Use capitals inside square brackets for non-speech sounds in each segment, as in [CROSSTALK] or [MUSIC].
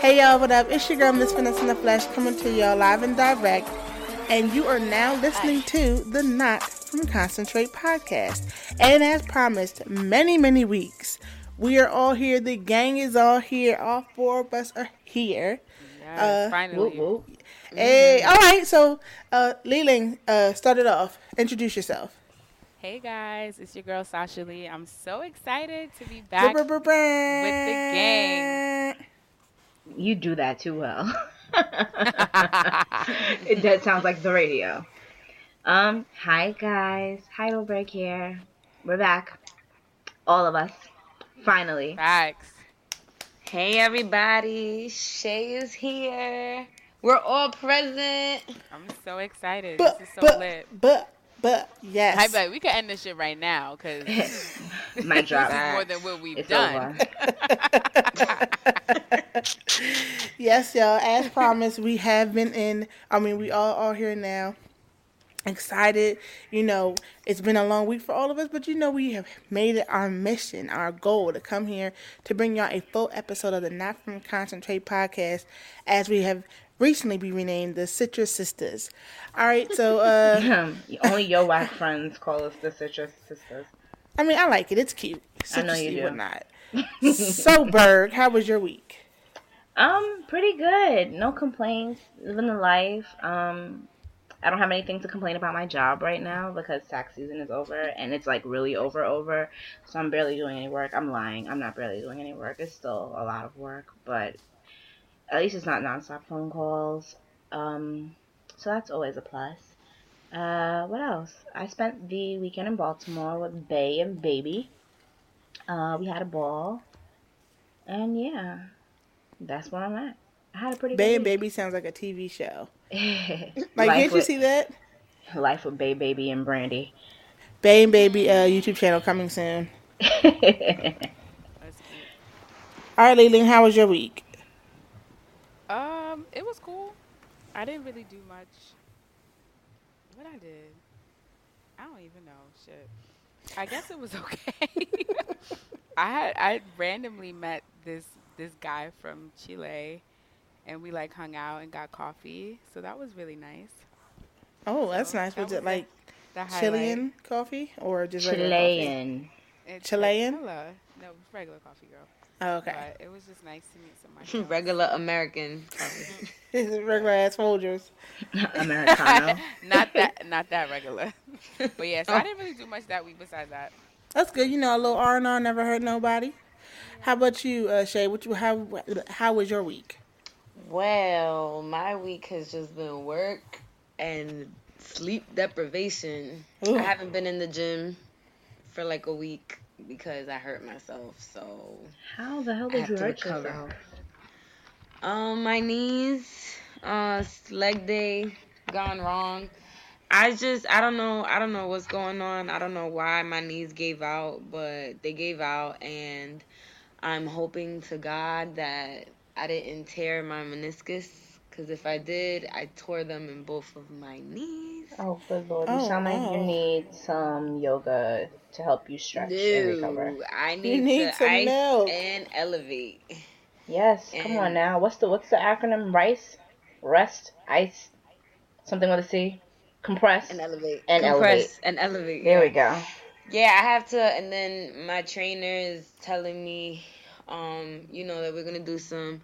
Hey y'all, what up? It's your girl Miss Vanessa in the Flesh coming to y'all live and direct. And you are now listening to the Not from Concentrate podcast. And as promised, many, many weeks, we are all here. The gang is all here. All four of us are here. Yes, uh, finally. Whoop, whoop. Hey, all right. So, uh, Leeling, uh, start it off. Introduce yourself. Hey guys, it's your girl Sasha Lee. I'm so excited to be back with the gang. You do that too well. [LAUGHS] it that sounds like the radio. Um, hi guys, Heidelberg here. We're back, all of us, finally. Facts. Hey everybody, Shay is here. We're all present. I'm so excited. But, this is so but, lit. But but yes. I bet we could end this shit right now because my job is more than what we've it's done. [LAUGHS] yes, y'all. As promised, we have been in. I mean, we all are here now. Excited, you know, it's been a long week for all of us, but you know, we have made it our mission, our goal to come here to bring y'all a full episode of the Not From Concentrate podcast as we have recently be renamed the Citrus Sisters. All right, so uh, [LAUGHS] only your white friends call us the Citrus Sisters. I mean, I like it. It's cute. Citrusy I know you do. Not. [LAUGHS] so, Berg, how was your week? Um, pretty good. No complaints. Living the life. Um, I don't have anything to complain about my job right now because tax season is over and it's like really over over. So I'm barely doing any work. I'm lying. I'm not barely doing any work. It's still a lot of work, but at least it's not nonstop phone calls. Um, so that's always a plus. Uh, what else? I spent the weekend in Baltimore with Bay and Baby. Uh, we had a ball, and yeah, that's where I'm at. I had a pretty. Bay and Baby sounds like a TV show. [LAUGHS] like, can't you see that? Life with Bay Baby and Brandy. Bay and Baby uh, YouTube channel coming soon. [LAUGHS] All right, Leland, how was your week? Um, it was cool. I didn't really do much. What I did, I don't even know. Shit. I guess it was [LAUGHS] okay. I had I randomly met this this guy from Chile, and we like hung out and got coffee. So that was really nice. Oh, that's so nice. That was, was, it like Chilean coffee or just Chilean? Chilean? No, regular coffee, girl. Oh, okay. But it was just nice to meet somebody. [LAUGHS] Regular American. [LAUGHS] regular ass Folgers. Americano. [LAUGHS] not that, not that regular. but yeah, so I didn't really do much that week besides that. That's good. You know, a little R and R never hurt nobody. How about you, uh, Shay? What you how how was your week? Well, my week has just been work and sleep deprivation. Ooh. I haven't been in the gym for like a week because I hurt myself. So how the hell did you hurt recover. yourself? Um, my knees, uh, leg day gone wrong. I just I don't know I don't know what's going on. I don't know why my knees gave out, but they gave out and I'm hoping to God that I didn't tear my meniscus because if I did, I tore them in both of my knees. Oh, good lord! You oh, sound like you need some yoga to help you stretch and recover. I need, need to ice milk. and elevate. Yes, and come on now. What's the what's the acronym? Rice, rest, ice, something with a C. Compress and elevate. And Compress elevate. and elevate. There we go. Yeah, I have to. And then my trainer is telling me, um, you know, that we're gonna do some,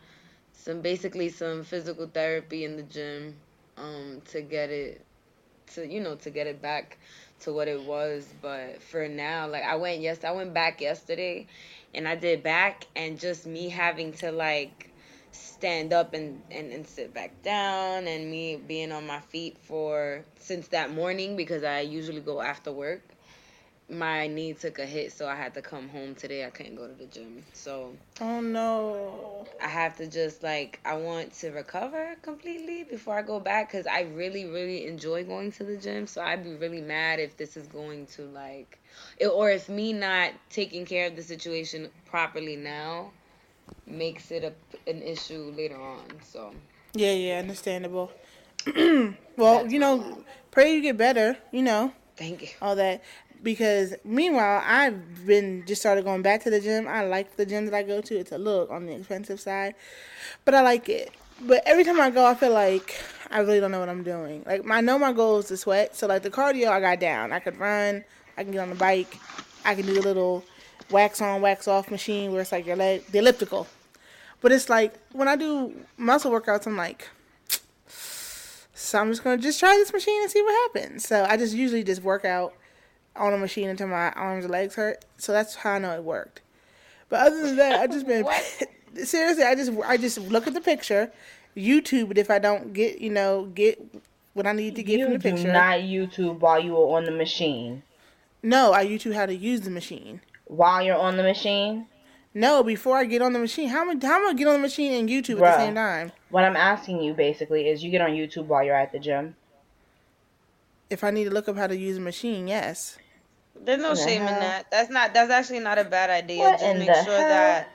some basically some physical therapy in the gym, um, to get it, to you know, to get it back to what it was. But for now, like I went yes, I went back yesterday, and I did back, and just me having to like stand up and, and, and sit back down and me being on my feet for since that morning because I usually go after work my knee took a hit, so I had to come home today. I couldn't go to the gym. So Oh no. I have to just like I want to recover completely before I go back cuz I really really enjoy going to the gym. So I'd be really mad if this is going to like or if me not taking care of the situation properly now makes it a, an issue later on. So Yeah, yeah, understandable. [CLEARS THROAT] well, That's you know, pray you get better, you know. Thank you. all that. Because meanwhile, I've been just started going back to the gym. I like the gym that I go to. It's a little on the expensive side, but I like it. But every time I go, I feel like I really don't know what I'm doing. Like I know my goal is to sweat, so like the cardio I got down. I could run. I can get on the bike. I can do the little wax on, wax off machine where it's like your leg, the elliptical. But it's like when I do muscle workouts, I'm like, so I'm just gonna just try this machine and see what happens. So I just usually just work out on a machine until my arms and legs hurt. So that's how I know it worked. But other than that, I just been [LAUGHS] [LAUGHS] seriously. I just I just look at the picture, YouTube it if I don't get you know get what I need to get you from the do picture. not YouTube while you are on the machine. no, I YouTube how to use the machine. While you're on the machine, No, before I get on the machine, how am I, how am I get on the machine and YouTube at the same time? what I'm asking you basically is you get on YouTube while you're at the gym. If I need to look up how to use a machine, yes. There's no shame in that. That's not. That's actually not a bad idea. What Just make sure hell? that.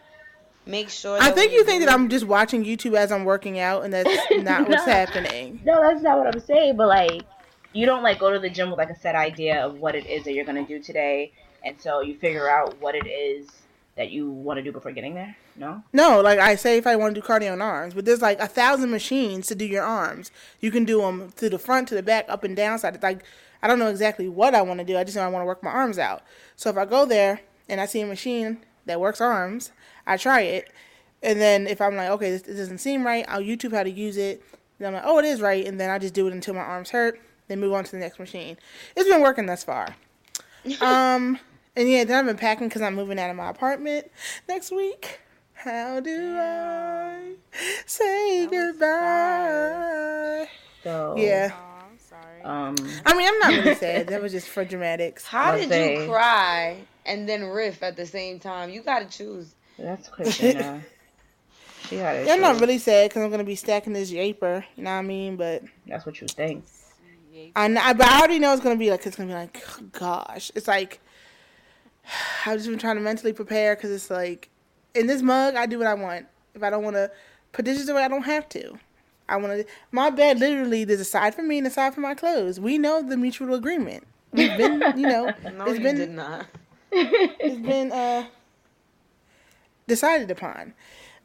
Make sure. I think you think do that I'm just watching YouTube as I'm working out, and that's [LAUGHS] not what's happening. No, that's not what I'm saying. But like, you don't like go to the gym with like a set idea of what it is that you're gonna do today, and so you figure out what it is that you want to do before getting there. No. No, like I say, if I want to do cardio on arms, but there's like a thousand machines to do your arms. You can do them to the front, to the back, up and down side. It's like I don't know exactly what I want to do. I just know I want to work my arms out. So if I go there and I see a machine that works arms, I try it. And then if I'm like, okay, this, this doesn't seem right, I'll YouTube how to use it. Then I'm like, oh, it is right. And then I just do it until my arms hurt. Then move on to the next machine. It's been working thus far. [LAUGHS] um, and yeah, then I've been packing because I'm moving out of my apartment next week. How do I say goodbye? So. Yeah. Oh, I'm sorry. Um. I mean, I'm not really [LAUGHS] sad. That was just for dramatics. How did say- you cry and then riff at the same time? You gotta choose. That's Christina. [LAUGHS] she had it. Yeah, I'm not really sad because I'm gonna be stacking this yaper. You know what I mean? But That's what you think. Yeah, I, but I already know it's gonna be like it's gonna be like gosh, it's like [SIGHS] I've just been trying to mentally prepare because it's like in this mug I do what I want. If I don't want to put dishes away, I don't have to. I want to. My bed literally is aside from me and aside from my clothes. We know the mutual agreement. We've been, you know, [LAUGHS] No, it's you been did not. it's been uh decided upon.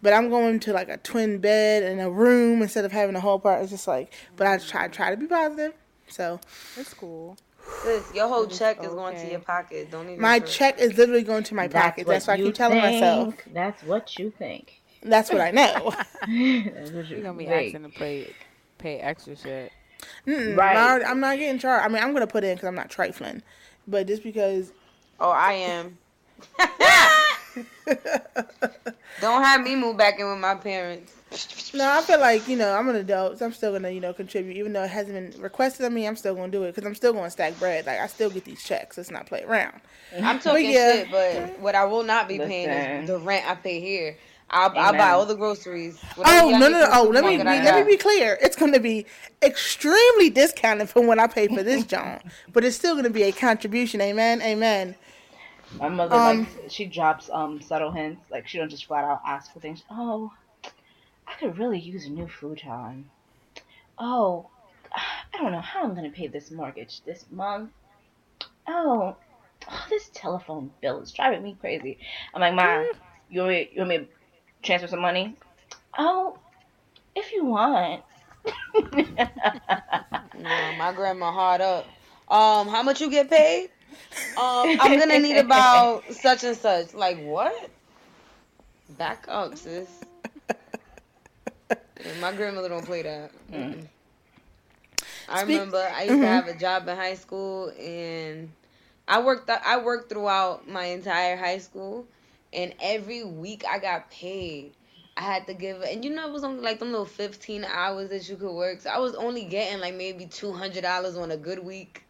But I'm going to like a twin bed in a room instead of having a whole part. It's just like, but I try try to be positive. So it's cool. Sis, your whole It's check is going to your pocket. Don't even. my trip. check is literally going to my pocket. That's what I keep telling myself. That's what you think. That's what I know. [LAUGHS] You You're gonna be think. asking to pay pay extra shit. Mm-mm, Right. I already- I'm not getting charged. I mean, I'm gonna put in because I'm not trifling, but just because. Oh, I am. [LAUGHS] Don't have me move back in with my parents. No, I feel like you know I'm an adult, so I'm still gonna you know contribute, even though it hasn't been requested of me. I'm still gonna do it because I'm still gonna stack bread. Like I still get these checks. Let's not play around. I'm talking yeah. shit, but what I will not be paying is the rent I pay here. I'll, I'll buy all the groceries. whatever Oh no no no! Oh, let me be, let me be clear. It's gonna be extremely discounted from what I pay for this [LAUGHS] joint, but it's still gonna be a contribution. Amen. Amen. My mother Um, like she drops um subtle hints. Like she don't just flat out ask for things. Oh, I could really use a new futon. Oh, I don't know how I'm gonna pay this mortgage this month. Oh, oh this telephone bill is driving me crazy. I'm like, Mom, you want me, you want me to transfer some money? Oh, if you want. [LAUGHS] No, my grandma hard up. Um, how much you get paid? Um, I'm gonna need about [LAUGHS] such and such. Like what? Back up, sis. Yeah, my grandmother don't play that. Mm-mm. I remember I used to have a job in high school, and I worked. I worked throughout my entire high school, and every week I got paid. I had to give, and you know, it was only like them little 15 hours that you could work. So I was only getting like maybe $200 on a good week.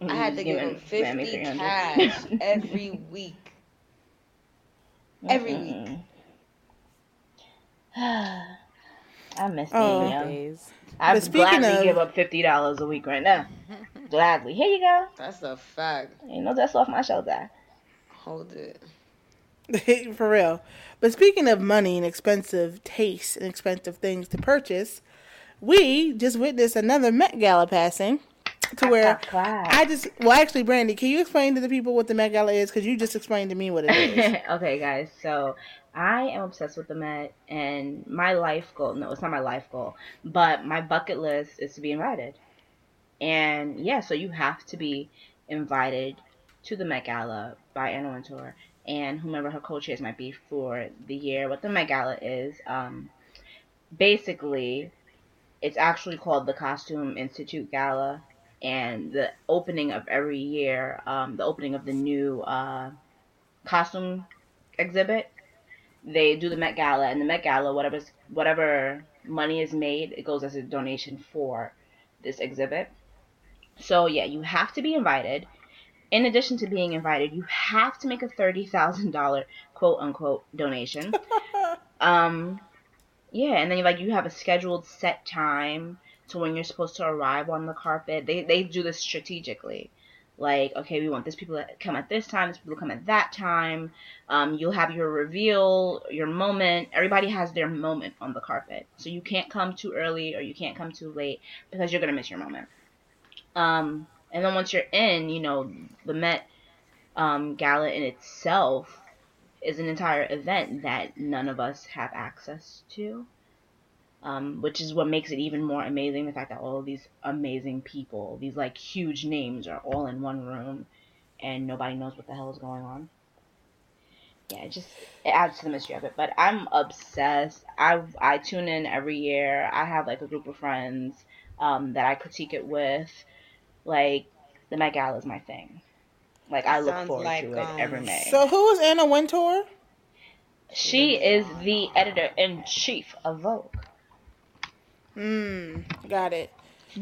I had to give him mm-hmm. 50 cash every week. Every week. Mm-hmm. [SIGHS] I miss Oh. being young. Days. I But would speaking gladly of- give up fifty dollars a week right now. [LAUGHS] gladly. Here you go. That's a fact. Ain't no dust off my shoulder. Hold it. [LAUGHS] For real. But speaking of money and expensive tastes and expensive things to purchase, we just witnessed another Met Gala passing. to where. [LAUGHS] I just well actually Brandy, can you explain to the people what the Met Gala is? Because you just explained to me what it is. [LAUGHS] okay, guys. So I am obsessed with the Met, and my life goal. No, it's not my life goal, but my bucket list is to be invited. And yeah, so you have to be invited to the Met Gala by Anna Wintour and whomever her co-chairs might be for the year. What the Met Gala is, um, basically, it's actually called the Costume Institute Gala, and the opening of every year, um, the opening of the new uh, costume exhibit, they do the Met Gala, and the Met Gala, whatever whatever money is made, it goes as a donation for this exhibit. So yeah, you have to be invited. In addition to being invited, you have to make a thirty thousand dollar quote unquote donation. [LAUGHS] um, yeah, and then like you have a scheduled set time to when you're supposed to arrive on the carpet. They they do this strategically. Like, okay, we want this people to come at this time, this people to come at that time. Um, you'll have your reveal, your moment. Everybody has their moment on the carpet. So you can't come too early or you can't come too late because you're gonna miss your moment. Um, and then once you're in, you know, the Met um, Gala in itself is an entire event that none of us have access to. Um, which is what makes it even more amazing the fact that all of these amazing people, these like huge names, are all in one room and nobody knows what the hell is going on. Yeah, it just it adds to the mystery of it. But I'm obsessed. I I tune in every year. I have like a group of friends um, that I critique it with. Like the Met Gala is my thing. Like I look Sounds forward like, to it um, every May. so who is Anna Wintour? she is the editor in chief of Vogue. Hmm, got it.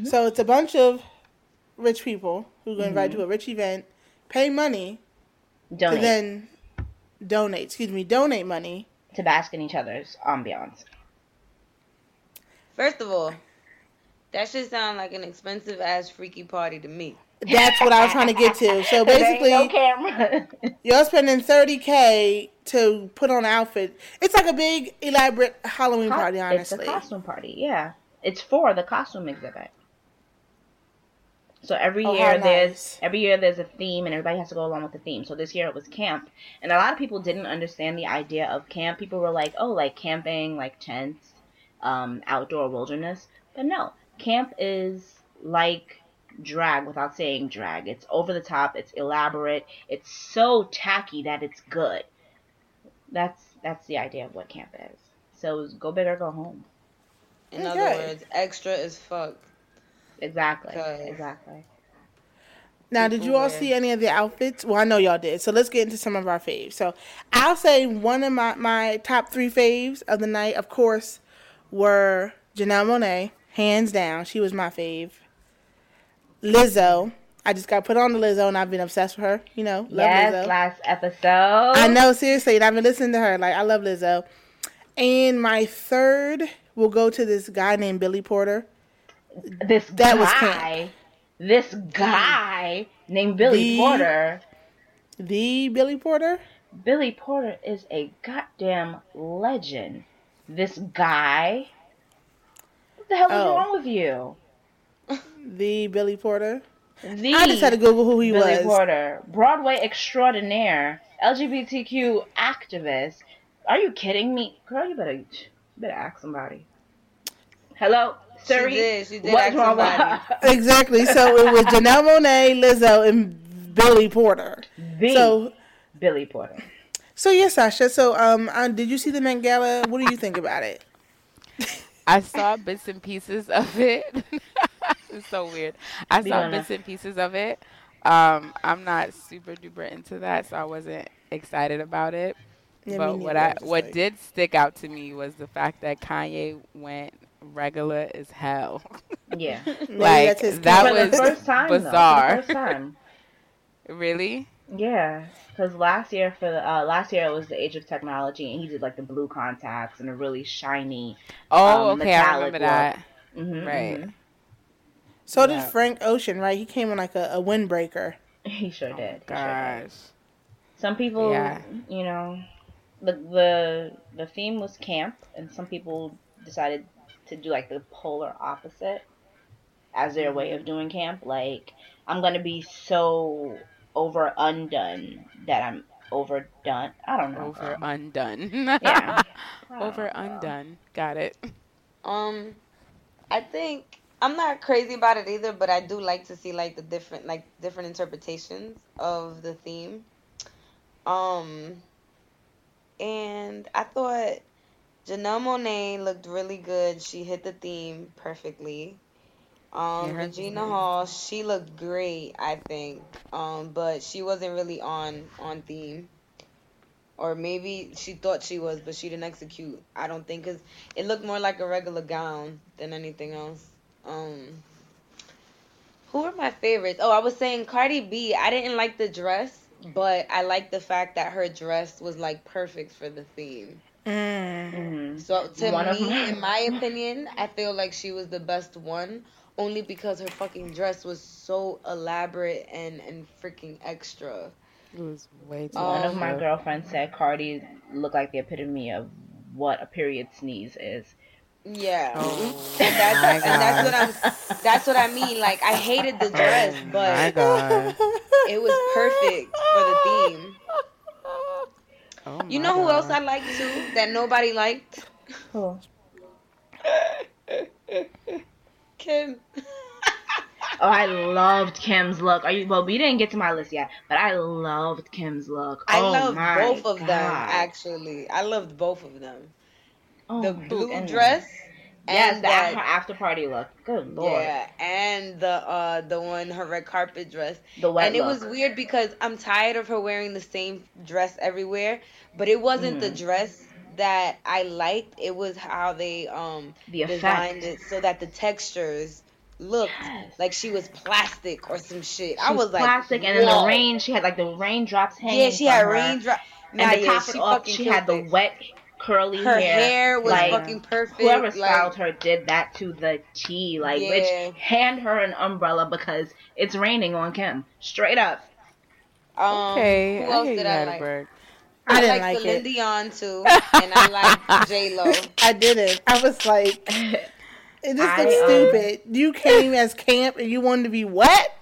So it's a bunch of rich people who go invited to a rich event, pay money Donate to then donate. Excuse me, donate money. to bask in each other's ambiance. First of all, that should sound like an expensive ass freaky party to me. That's what I was trying to get to. So [LAUGHS] basically, no camera. you're spending thirty k to put on an outfit. It's like a big elaborate Halloween party, Honestly, It's a costume party, yeah. It's for the costume exhibit. So every Oh, year how there's nice. every year there's a theme and everybody has to go along with the theme. So this year it was camp. And a lot of people didn't understand the idea of camp. People were like, "Oh, like camping, like tents, um outdoor wilderness." But no, camp is like drag without saying drag. It's over the top, it's elaborate, it's so tacky that it's good. That's that's the idea of what camp is. So go big or go home. In Okay. other words, extra is fuck. Exactly. Okay. Exactly. Now, did you all see any of the outfits? Well, I know y'all did. So let's get into some of our faves. So I'll say one of my, my top three faves of the night, of course, were Janelle Monáe, hands down. She was my fave. Lizzo. I just got put on to Lizzo and I've been obsessed with her. You know, love yes, Lizzo. last episode. I know, seriously, and I've been listening to her. Like, I love Lizzo. And my third will go to this guy named Billy Porter. This That was guy, this guy named Billy The- Porter. The Billy Porter? Billy Porter is a goddamn legend. This guy. What the hell is Oh. wrong with you? The Billy Porter. The I just had to Google who he Billy was. Porter, Broadway extraordinaire, LGBTQ activist. Are you kidding me, girl? You better, you better ask somebody. Hello, Siri. She did. She did What's ask wrong with somebody. Exactly. So it was [LAUGHS] Janelle Monáe, Lizzo, and Billy Porter. The So, Billy Porter. so yes, Sasha. So, um, uh, did you see the Met Gala? What do you think about it? I saw bits and pieces of it. [LAUGHS] it's so weird. I Be saw honest. bits and pieces of it. Um, I'm not super duper into that, so I wasn't excited about it. Yeah, me but what. I what like- did stick out to me was the fact that Kanye went regular as hell. Yeah. [LAUGHS] Like, that's his that For camera. the was first time, though. Bizarre. the first time. [LAUGHS] really? Yeah, because last year for the uh, last year it was the age of technology, and he did like the blue contacts and a really shiny. Oh, Um, okay, I remember look. that. hmm Right. So did Frank Ocean, right? He came in like a, a windbreaker. [LAUGHS] He sure Oh, did. He sure did. gosh. Some people, Yeah. you know, the the the theme was camp, and some people decided to do like the polar opposite. as their way of doing camp. Like I'm gonna be so over undone that I'm overdone. I don't know. Over girl. undone. Yeah. [LAUGHS] Over know, undone. Got it. Um, I think I'm not crazy about it either, but I do like to see like the different like different interpretations of the theme. Um, and I thought Janelle Monáe looked really good. She hit the theme perfectly. Um, Yeah, Regina. Hall, she looked great, I think. Um, but she wasn't really on on theme. Or maybe she thought she was, but she didn't execute. I don't think, cause it looked more like a regular gown than anything else. Um, who are my favorites? Oh, I was saying Cardi B. I didn't like the dress, but I liked the fact that her dress was like perfect for the theme. Mm. Mhm. So to One me, in my [LAUGHS] opinion, I feel like she was the best one, only because her fucking dress was so elaborate and and freaking extra. It was way too. Much. One of my girlfriends said Cardi looked like the epitome of what a period sneeze is. Yeah, Oh and that's my and that's what I'm. That's what I mean. Like I hated the dress, Oh my but God. it was perfect for the theme. Oh You my know who else I God. liked too that nobody liked? Cool. [LAUGHS] Kim. Oh, I loved Kim's look. Are you? Well, we didn't get to my list yet, but I loved Kim's look. I oh loved both of them actually. I loved both of them. Oh the blue goodness. dress. Yes, and the that- after party look. Good lord. Yeah, and the uh the one her red carpet dress. The wet and it look. was weird because I'm tired of her wearing the same dress everywhere, but it wasn't the Mm. dress that I liked. It was how they um the designed it so that the textures looked Yes. like she was plastic or some shit. She I was like plastic, and then the rain. She had like the raindrops hanging. Yeah, she had from her. raindrop. And Nah, to yeah, top it she off, she killed had the it. wet curly Her hair. hair was like, fucking perfect. Whoever like, styled her did that to the T. Like, Yeah. bitch, hand her an umbrella because it's raining on Kim. Straight up. Um, Okay, who else hear did I like? Hatterberg. I didn't liked like Celine it. Dion too, [LAUGHS] and I like J Lo. I didn't. I was like, [LAUGHS] it just I, looks um, stupid. You came as camp and you wanted to be what?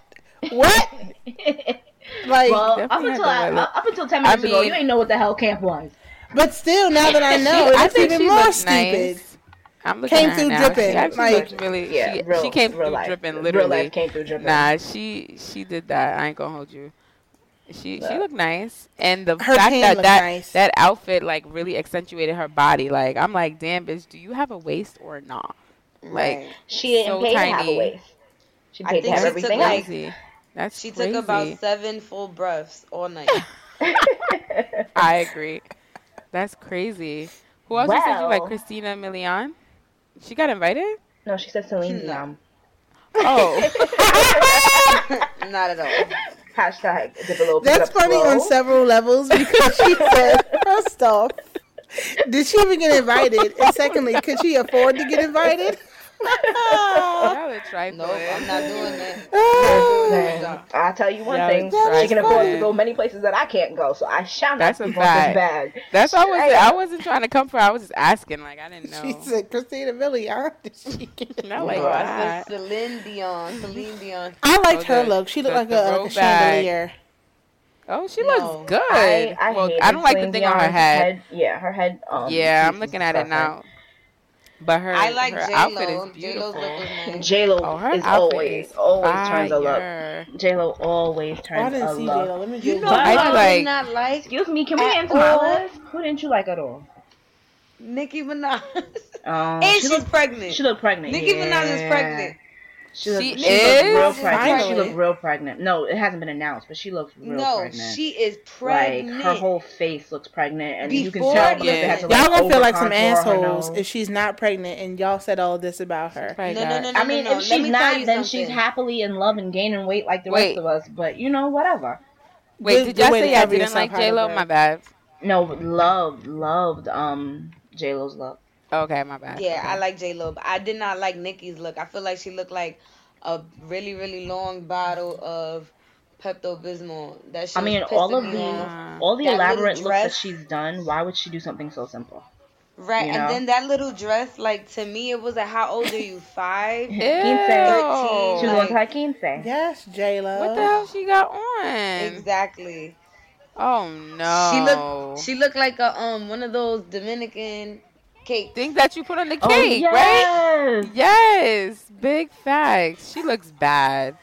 What? [LAUGHS] Like, well, up until I, up until ten I minutes ago, mean- you ain't know what the hell camp was. but still, now that I know, I it's think even more stupid. nice. I'm looking Came at her through now. dripping, She like- really. Yeah, she, real, she came through life. dripping, Real literally. life came through dripping. Nah, she she did that. I ain't gonna hold you. She she looked nice, and the Her fact that that nice. that outfit like really accentuated her body. Like I'm like, damn, bitch, do you have a waist or not? Like Right. She didn't so pay to have a waist. She I paid to think have she everything took, else. like- That's She crazy. took about seven full breaths all night. [LAUGHS] I agree. That's crazy. Who else you said you like? Christina Milian? She got invited? no, she said Celine No. Dion. Oh. [LAUGHS] [LAUGHS] Not at all. Hashtag little That's funny on several levels because she [LAUGHS] said, first off, did she even get invited? And secondly, could she afford to get invited? Y'all [LAUGHS] are trifling. Nope, I'm not doing that. [LAUGHS] I'll tell you one Yeah, thing. that's She can right. afford to go many places that I can't go, so I shall not That's a fact. this bag. That's all I was. Hey. I wasn't trying to come for. I was just asking. Like I didn't [LAUGHS] know. She said, Christina Milian, did she get Not like No, invited? I said Celine Dion. Celine Dion. I liked her look. She looked like the a, a throwback. chandelier. Oh, she No. looks good. I, I, well, I don't like the thing on her Dion's head. Yeah, her head. Um, yeah, I'm looking at it perfect. now. But her, I like her J outfit Lo. is J Lo's beautiful. nice. J Lo Oh, is outfit always is always turns a look. J Lo always Oh, I turns didn't a see look. J-Lo. Let me You know I I do like- did not like? Excuse me, can we At get into my list? Who didn't you like at all? Nicki Minaj. Um, and she she's looked, pregnant. she looked pregnant. Nicki Minaj is pregnant. She looked, She she looked real is? pregnant. She Finally. looked real pregnant. No, it hasn't been announced, but she looks real no, pregnant. No, she is pregnant. like pregnant. her whole face looks pregnant, and you can Before- tell because Yeah. they had to Y'all like gonna feel like some assholes if she's not pregnant and y'all said all this about her. No, no, no, no. I mean, no. if she's me not, you then she's happily in love and gaining weight like the Wait. rest of us. But you know, whatever. Wait, Good- did good y'all say y'all didn't like J Lo? My bad. No, loved, loved um J Lo's look. Okay, my bad. Yeah, Okay. I like J Lo, but I did not like Nicki's look. I feel like she looked like a really, really long bottle of Pepto Bismol. That shit I mean, all of the off. off. all the That elaborate looks that she's done. Why would she do something so simple? Right, You and know? then that little dress, like to me, it was like, how old are you? Five? [LAUGHS] Quince. Thirteen. She was Like- going to her quince. Yes, J Lo. What the hell she got on? Exactly. Oh no. She looked. She looked like a um one of those Dominican cake. things that you put on the Oh, cake, right? yes. Yes, big facts. She looks bad.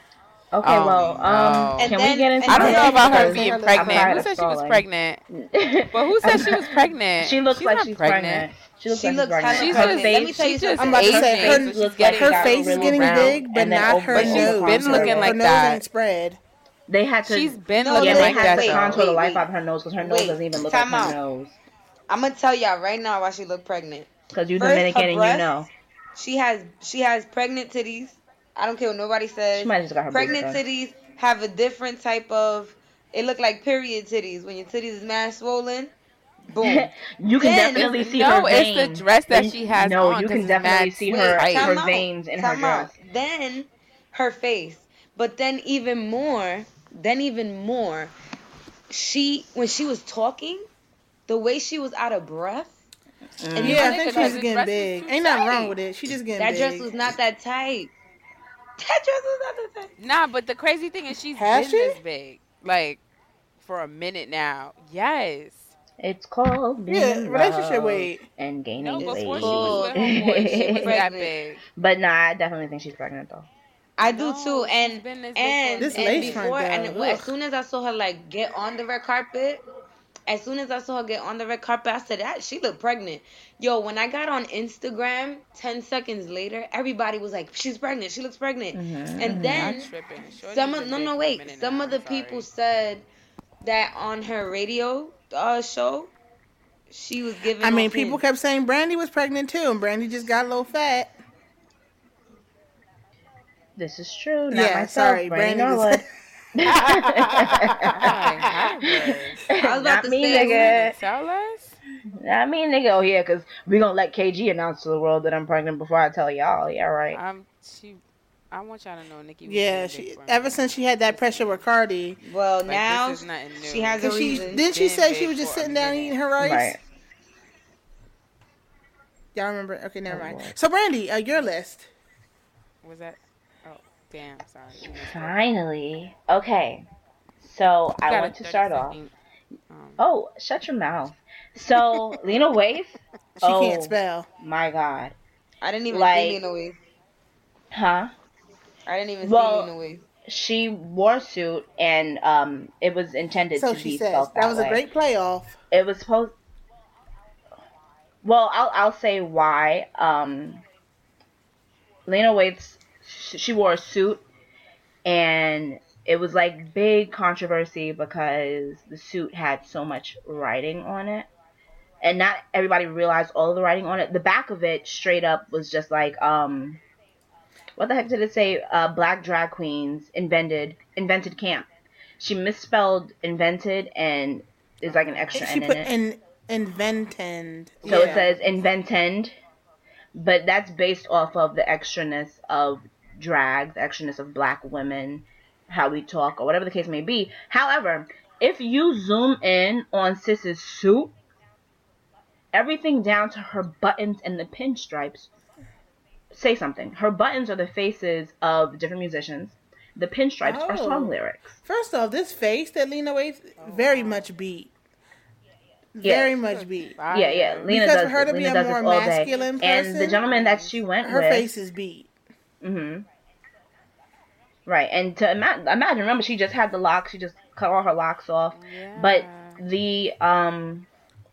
Okay, Oh, well, um, no. And can then- we get into I don't know about her being pregnant. Who said she was pregnant? [LAUGHS] But who said she was pregnant? She looks She's like she's pregnant. She looks She like looks she's pregnant. She's her just, face, let me tell you something. I'm about to say, her- so she's looks getting like Her face is getting big, but not her the But she's nose. been Her- looking her like nose that. ain't spread. They had to. She's been No, yeah, looking they like had that. to wait, though. contour the life out of her nose because her nose doesn't even look like her nose. I'm gonna tell y'all right now why she looked pregnant. Because you're First, her Dominican and you know. She has she has pregnant titties. I don't care what nobody says. She might have just got her pregnant titties have a different type of. It look like period titties when your titties is mad swollen. Boom. [LAUGHS] You can Then- definitely see no, her it's the dress that she has No, on you 'cause can definitely see sweet. her, Wait, her out, veins in her time out. dress. Then her face. But then even more, then even more, she when she was talking, the way she was out of breath. Mm. And Yeah, I think think because she's getting big. too Ain't nothing wrong with it. She just getting big. That big. dress was not that tight. [LAUGHS] That dress was not that tight. Nah, but the crazy thing is she's Has been she? this big, like for a minute now. Yes. It's called being Yeah, relationship weight. and gaining No, weight. before she was with she was [LAUGHS] that Pregnant. big. But nah, I definitely think she's pregnant though. I do No, too, and this and, This and before, and though, as soon as I saw her like get on the red carpet, as soon as I saw her get on the red carpet, I said, "That she looked pregnant." Yo, when I got on Instagram, ten seconds later, everybody was like, "She's pregnant. She looks pregnant." Mhm. And then Not tripping. Shorty's some been of no no wait, some now, of the sorry. people said that on her radio uh show, she was giving. I mean, people hints. kept saying Brandy was pregnant too, and Brandy just got a little fat. This is true. Not yeah, myself, sorry, Brandy Brandy. [LAUGHS] Norwood. I was about Not to me, say, nigga. Tell us. Not me, nigga. Oh yeah, because we gonna let KG announce to the world that I'm pregnant before I tell y'all. Yeah, right. Um, she. I want y'all to know Nicki. yeah, she ever since she had that pressure with Cardi, Well, Like, now this is nothing new. she has a she reason. didn't she been say she was just sitting down minute. eating her rice? Right. Y'all remember? Okay, never Oh, mind. Lord. So Brandy, uh, your list. Was that? Damn. Sorry. You missed it. Finally. Okay. So You I want to 30 start off. Um, Oh, shut your mouth. So [LAUGHS] Lena Waithe. She oh can't spell. my God. I didn't even Like- see Lena Waithe. Huh? I didn't even Well, see Lena Waithe. She wore a suit and um, it was intended So to she be says spelled that, that was way. a great playoff. it was supposed well i'll i'll say why um lena waithe she wore a suit and it was like big controversy because the suit had so much writing on it and not everybody realized all the writing on it the back of it straight up was just like um what the heck did it say uh black drag queens invented invented camp she misspelled invented and there's like an extra She N in put it. in invented. So yeah. it says inventend, but that's based off of the extraness of drag, the extraness of black women, how we talk, or whatever the case may be. However, if you zoom in on Sis's suit, everything down to her buttons and the pinstripes say something. Her buttons are the faces of different musicians. The pinstripes are Oh. song lyrics. First off, this face that Lena Waithe oh, very much beat. Yeah. Very much beat. Yeah, yeah. Lena Because does for her to this. be a more this all day. masculine And the gentleman that she went Her with, her face is beat. Hmm Right, and to ima- imagine, remember, she just had the locks. She just cut all her locks off. Yeah. But the um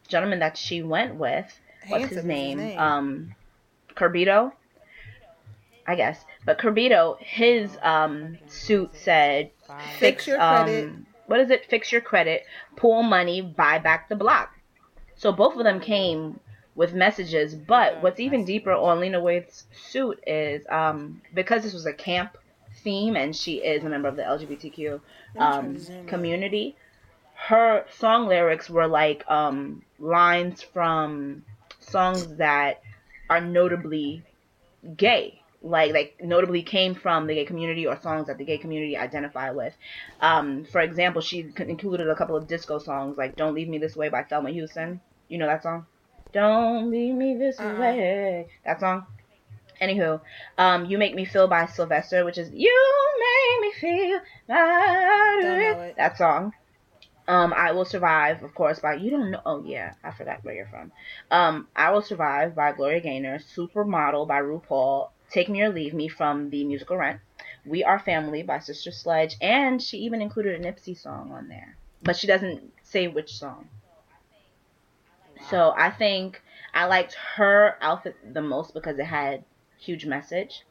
gentleman that she went with, what's Handsome his name? Um, Curbito, I guess. But Curbito, his um suit said. Fix your credit. um, what is it? Fix your credit, pool money, buy back the block. So both of them came with messages. But what's even deeper on Lena Waithe's suit is um, because this was a camp theme and she is a member of the LGBTQ um, community. Her song lyrics were like um, lines from songs that are notably gay like like notably came from the gay community or songs that the gay community identify with. Um, for example, she included a couple of disco songs like "Don't Leave Me This Way" by Thelma Houston. You know that song? Don't leave me this Uh-uh. way. That song. Anywho, um, You Make Me Feel by Sylvester, which is You Make Me Feel Don't know Better. it. That song. Um, I Will Survive, of course, by you don't know. Oh yeah, I forgot where you're from. Um, I Will Survive by Gloria Gaynor. Supermodel by RuPaul. Take Me or Leave Me from the musical Rent. We Are Family by Sister Sledge, and she even included a Nipsey song on there, but she doesn't say which song. So I think I liked her outfit the most because it had huge message.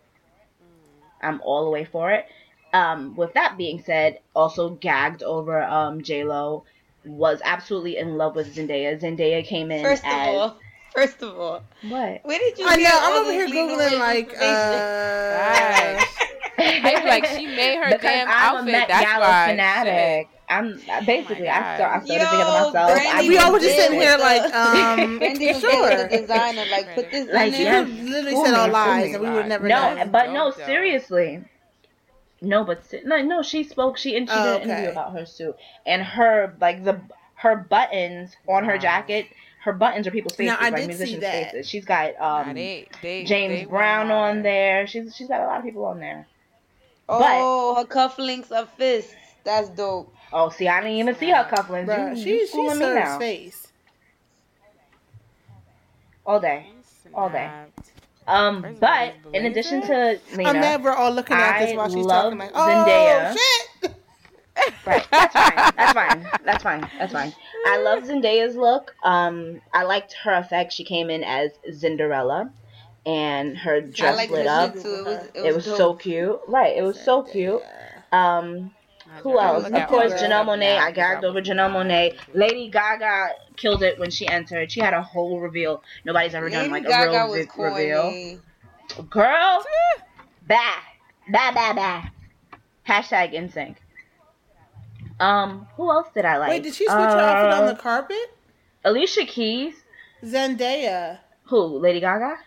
I'm all the way for it. Um, with that being said, also gagged over um, J Lo. Was absolutely in love with Zendaya. Zendaya came in First of as all, first of all, what? where did you I get know. all I'm over here googling like. information? Uh, [LAUGHS] I feel like she made her because damn I'm outfit. a Met That's Gala why. fanatic. I'm basically I start I started Yo, thinking to myself. Brandy I we all were just sitting here like, [LAUGHS] um, Brandy was there sure. with the designer, like put this Like, in She there. yeah. would literally Fool said me, all lies, and we would never no, know. but no, Dope, though. seriously. No, but se- no, no. She spoke. She and she Oh, did an okay. interview about her suit and her like the her buttons on her Wow. jacket. Her buttons are people's faces, Now, I like did musicians' faces. She's got Nah, um they, they, James they Brown went on there. She's she's got a lot of people on there. Oh, her cufflinks are fists. That's dope. Oh, see, I didn't even see her cufflinks. Bruh, you, she you she fooling me now face. all day. All day. Um, First of all, but in addition to Lena, I'm never all looking at this while she's talking like, oh Zendaya. shit. Right. That's fine. That's fine. That's fine. That's fine. I love Zendaya's look. Um, I liked her effect. She came in as Cinderella, and her I dress lit up. shit too. It was, it was, It was so cute. Right. It was so cute. Um, I who else? Of course, Janelle that Monáe. now, I 'cause gagged over Janelle not Monáe. Lady Gaga killed it when she entered. She had a whole reveal. Nobody's ever done Lady like a real was vi- reveal. Girl, bah, bah, bah, bah. Hashtag NSYNC. Um, who else did I like? Wait, did she switch her outfit on Uh, the carpet? Alicia Keys. Zendaya. Who? Lady Gaga?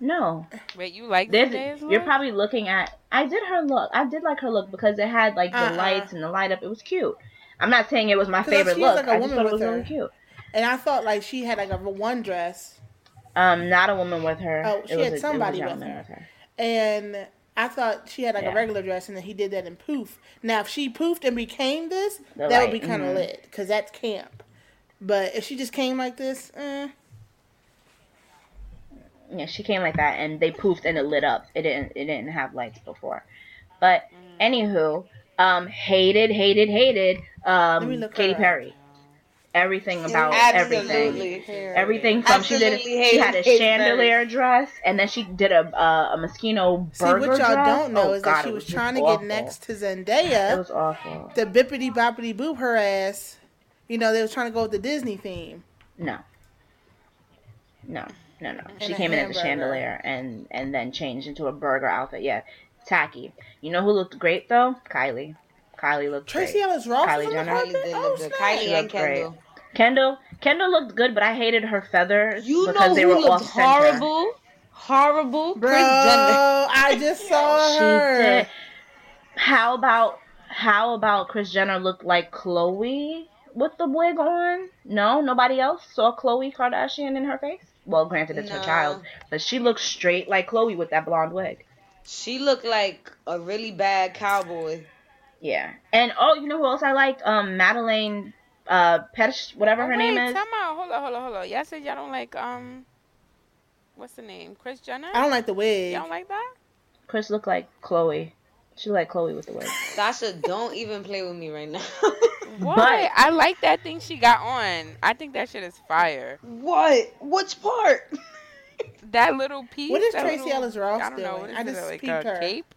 No. Wait, you like There's, Zendaya's you're probably looking at. I did her look. I did like her look because it had like the Uh-uh. lights and the light up. It was cute. I'm not saying it was my favorite look. like, I just thought it with was really cute. And I thought like she had like a one dress, Um, not a woman with her. Oh, It she was had a- it was a somebody with her. and I thought she had like Yeah. a regular dress, and then he did that in poof. Now, if she poofed and became this, The that would be kind of mhm. lit because that's camp. But if she just came like this, eh. Yeah, she came like that, and they poofed and it lit up. It didn't. It didn't have lights before. But anywho, um, hated, hated, hated. Let Um, Katy her up. Perry. Everything about Absolutely. everything. Hair. Everything from she did. Absolutely She had a hated Katy chandelier dress, and then she did a uh, a mosquito See, burger what y'all dress. don't know Oh, is God, that she it was trying to awful. get next to Zendaya. It Zendaya. was awful. the bippity boppity boop her ass. You know, they was trying to go with the Disney theme. No. No, no, no. She came in as a chandelier and and then changed into a burger outfit. Yeah, tacky. You know who looked great though? Kylie. Kylie looked Tracee great. Ellis Ross Kylie was Jenner. Kylie did Oh, look good. snap. Kylie She and looked great. Kendall. Kendall. Kendall looked good, but I hated her feathers You because know they who were looked off center. horrible? Horrible. Bro, Jenner. [LAUGHS] I just [LAUGHS] saw her. did. How about how about Kris Jenner looked like Khloé with the wig on? No, nobody else saw Khloé Kardashian in her face. Well, granted, it's her child, but she looks straight like Khloé with that blonde wig. She looked like a really bad cowboy. Yeah, and oh, you know who else I liked? Um, Madeleine, uh, Pettis, whatever Oh, her wait, name is. Time out. Hold on, hold on, hold on. Y'all said y'all don't like um, what's the name? Kris Jenner. I don't like the wig. Y'all don't like that? Kris looked like Khloé. She looked like Khloé with the wig. Sasha, don't even play with me right now. [LAUGHS] What? But- I like that thing she got on. I think that shit is fire. what? Which part? [LAUGHS] That little piece. What is Tracee little- Ellis Ross I don't know. doing? What is I it, just like a her. cape?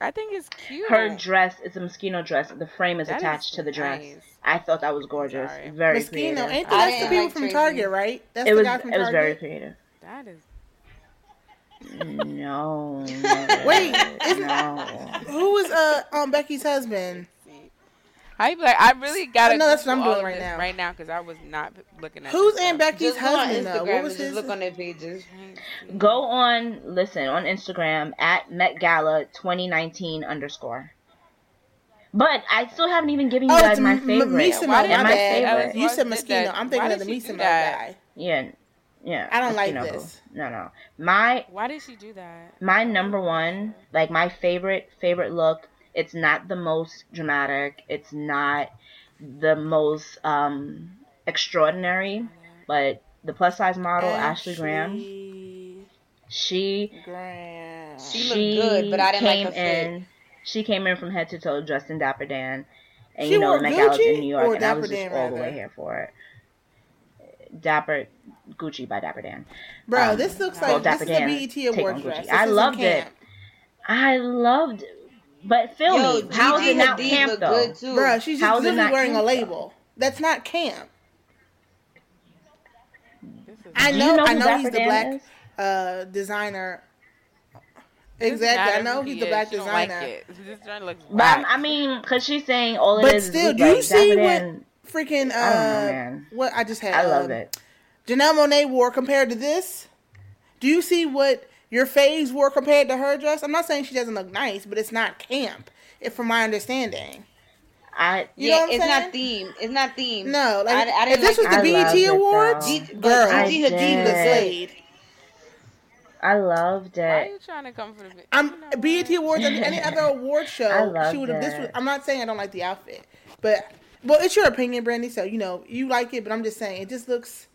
I think it's cute. Her dress is a mosquito dress. The frame is That attached is to the dress. nice. I thought that was gorgeous. Sorry. Very Moschino, creative. ain't that the people like from Tracee. Target, right? That's it the was guy from it was very Target. creative. That is. No. Wait, no, isn't- no. Who was uh um Becky's husband? See. I be like, I really gotta. I know that's what I'm doing right now. Right now, because I was not looking at. Who's this Aunt. Becky's Just go on husband though? Instagram What and was just his? look on their pages. Go on, listen on Instagram at Met Gala 2019 underscore. But I still haven't even given you Oh, guys my favorite. Missimo. Why My my favorite. You said Why did Moschino. I'm thinking of the did she do Missimo that? guy. Yeah, yeah. I don't like Kinoko. this. No, no. My Why did she do that? my number one, like my favorite favorite look. It's not the most dramatic. It's not the most um extraordinary, but the plus size model Ashley Graham, she Graham. She looked good, but I didn't like came her fit. in. She came in from head to toe dressed in Dapper Dan, and She you know wore the Met Gala's in New York, or and I Dapper was just Dan, all the way here for it. Dapper Gucci by Dapper Dan. Bro, Um, this looks well, like Dapper this is a BET take award dress. This I isn't loved it. I loved, but feel Yo, me, how is it not Hadid camp though? good too. Bro, she's just literally not wearing a camp, though? label. That's not camp. I know, you know I know Dapper he's the Dan black uh, designer. Exactly, I know he's he the black designer. Like it. This joint looks But I'm- whack. I mean, cause she's saying all it But is still, do you see Dapper what Dan. Freaking uh, I know, man. what I just had? I love um, it. Janelle Monáe wore compared to this. Do you see what your faves wore compared to her dress? I'm not saying she doesn't look nice, but it's not camp, if from my understanding. I You yeah, what it's saying? not theme. It's not theme. No, like I, I if didn't this like was the I BET it, Awards, though. G- girl, but Gigi Gigi Hadid was did. slayed. I loved Why are you trying to come for the? I'm you know BET? Awards any, any other [LAUGHS] award I show. loved She would have. This it. was. I'm not saying I don't like the outfit, but well, it's your opinion, Brandy. So you know you like it, but I'm just saying it just looks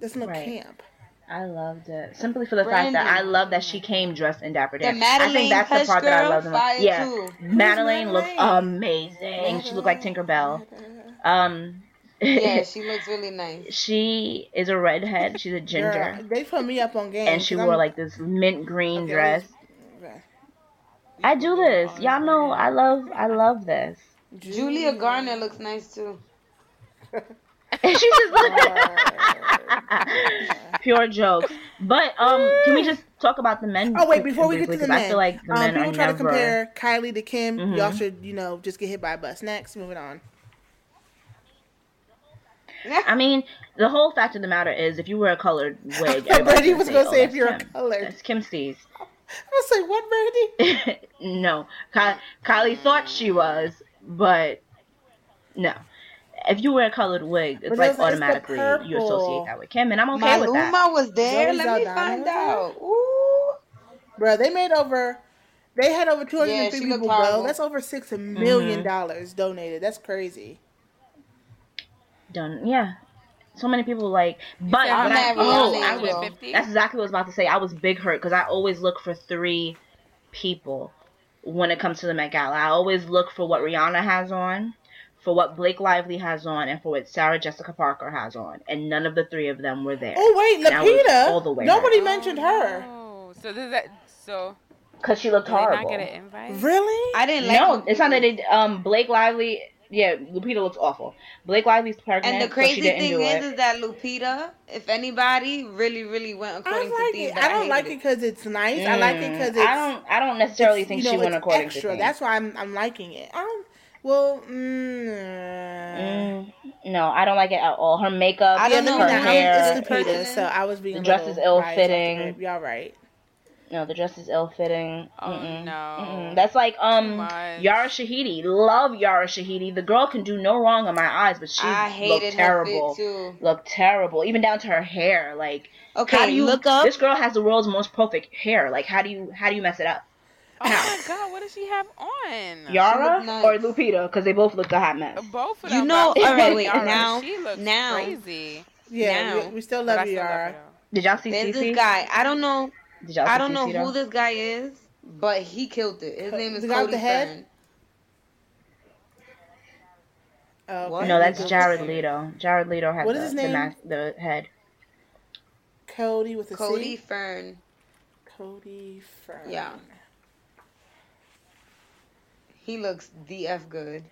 doesn't look Right. camp. I loved it simply for the fact that I love that she came dressed in Dapper The Dan. I think that's the Hush part that I love the most. Yeah, too. Madelaine looks Madelaine? amazing. She looked like Tinkerbell. Um, Yeah, [LAUGHS] she looks really nice. she is a redhead. She's a ginger, Girl, they put me up on game, and she wore I'm- like this mint green Okay, dress. okay. I do this. Y'all know I love. I love this. Julia Garner looks nice too. And she's just [LAUGHS] [LAUGHS] pure jokes. But um, can we just talk about the men? Oh wait, before we get to the men, I feel like the um, men people are try never. to compare Kylie to Kim. Mhm. Y'all should, you know, just get hit by a bus. Next, moving on. I mean, the whole fact of the matter is, if you wear a colored [LAUGHS] wig, Brandy everybody's was gonna gonna say, say oh, if you're a that's Kim. colored. That's Kim Stees. I was like, what, Brandy? no, Ky- Kylie thought she was, but no. If you wear a colored wig, it's But like it's- it's automatically you associate that with Kim, and I'm okay with that. Maluma was there. Zoe Let me find out. Ooh. Bro, they made over. They had over 250 Yeah, people, bro. That's over six million Mm-hmm. dollars donated. That's crazy. Done. Yeah. So many people like, but I'm I, oh, I was, that's exactly what I was about to say. I was big hurt because I always look for three people when it comes to the Met Gala. I always look for what Rihanna has on, for what Blake Lively has on, and for what Sarah Jessica Parker has on, and none of the three of them were there. Oh wait, And I Lupita. all the way Nobody mentioned her. Oh, so does that? So Because she looked did they not horrible. get an invite? Really? I didn't like No, it's not that they. Um, Blake Lively. Yeah, Lupita looks awful. Blake Lively's pregnant, And the so crazy she didn't thing do is, that Lupita, if anybody, really, really went I according to like theme. it. I don't like it hated because it's nice. I like it because Mm, it's. I don't. I don't necessarily think you know, she went it's according extra. to things. That's why I'm I'm liking it. I don't. Well, mm, Mm, no, I don't like it at all. Her makeup, I yeah, don't let know her not. hair. It's Lupita, so I was being The dress is ill biased off the fitting. rip. Y'all right. No, the dress is ill fitting. Oh, Mm-mm. no. Mm-mm. That's like um much. Yara Shahidi. Love Yara Shahidi. The girl can do no wrong in my eyes, but she I looked hated her terrible. fit too. Looked terrible, even down to her hair. Like, Okay, how do you look up. This girl has the world's most perfect hair. Like, how do you how do you mess it up? Oh my god, what does she have on? Yara or Lupita? Because they both look a hot mess. Both of You them. know- but all right, wait, Yara, now- she looks now- crazy. Yeah, Now. we, we still love you, still love Yara. though. Did y'all see There's Cece? this guy. I don't know. Did y'all see I don't know who this guy is, but he killed it. His name is The guy with Cody the head? Fern. Oh, What? okay. No, that's Jared? Leto. Jared Leto has What the, is his the, name? mas- the head. Cody with the Cody C. Fern. Cody Fern. Yeah. He looks DF good.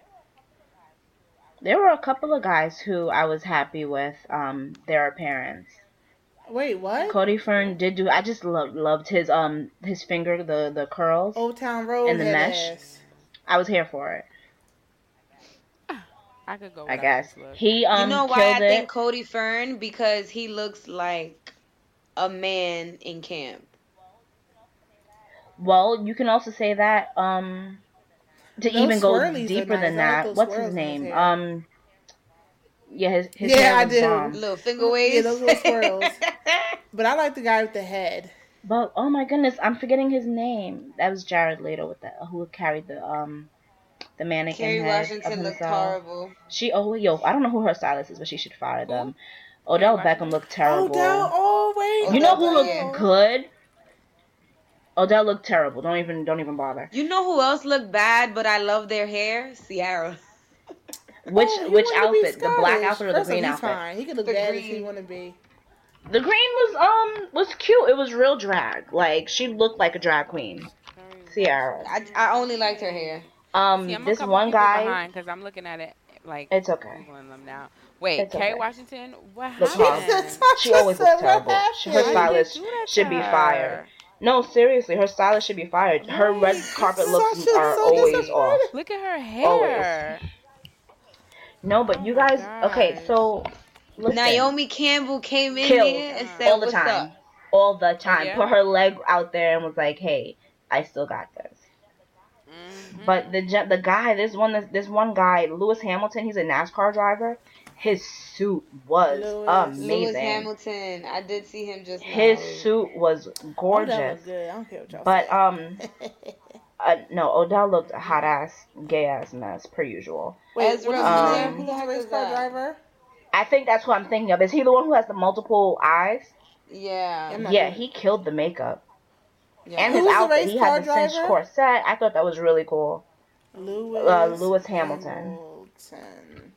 There were a couple of guys who I was happy with um their appearance. Wait, what? Cody Fern did do. I just loved loved his um his finger the the curls. Old Town Road And the mesh? ass. I was here for it. [SIGHS] I could go. I guess this look. he um you know why I it. think Cody Fern? Because he looks like a man in camp. Well, you can also say that um to Those even go deeper nice. than I like that. What's his in his name? hair. Um Yeah, his, his Yeah, hair I was do. bomb. Little finger waves. Yeah, those little swirls. [LAUGHS] But I like the guy with the head. But oh my goodness, I'm forgetting his name. That was Jared Leto with the who carried the um the mannequin Kerry head Washington of looked horrible. She oh yo, I don't know who her stylist is, but she should fire them. Odell Beckham looked terrible. Odell, oh wait. you know who Odell looked Beckham. good? Odell looked terrible. Don't even don't even bother. You know who else looked bad, but I love their hair? Ciara. Which Oh, which outfit? The black outfit or the First green outfit? Fine. He could look The bad if he green. want to be. The green was um was cute. It was real drag. Like she looked like a drag queen. Ciara. I, I only liked her hair. Um, See, I'm this one guy. because I'm looking at it like It's okay. Them now. Wait, It's Kerry okay. Washington, what happened? horrible. She always looks terrible. Her Why style- did they stylist should be fired. No, seriously, her stylist should be fired. Her red carpet looks so- are so always off. Look at her hair. No, but you Oh guys, okay, so listen, Naomi Campbell came in Killed. here and said, all the "What's time, up?" all the time, yeah? put her leg out there and was like, "Hey, I still got this." Mhm. But the the guy, this one, this one guy, Lewis Hamilton, he's a NASCAR driver. His suit was Lewis- amazing. Lewis Hamilton. I did see him just now. His suit was Odell gorgeous. look good. I don't care what y'all But um, [LAUGHS] uh, no, Odell looked a hot ass, gay ass mess per usual. Wait, Ezra what is Miller, his name? who the the heck is car that? driver? I think that's what I'm thinking of. Is he the one who has the multiple eyes? Yeah. Yeah, he killed the makeup yeah. and his the outfit. He had the cinched corset. I thought that was really cool. Lewis. Uh, Lewis Hamilton. Hamilton.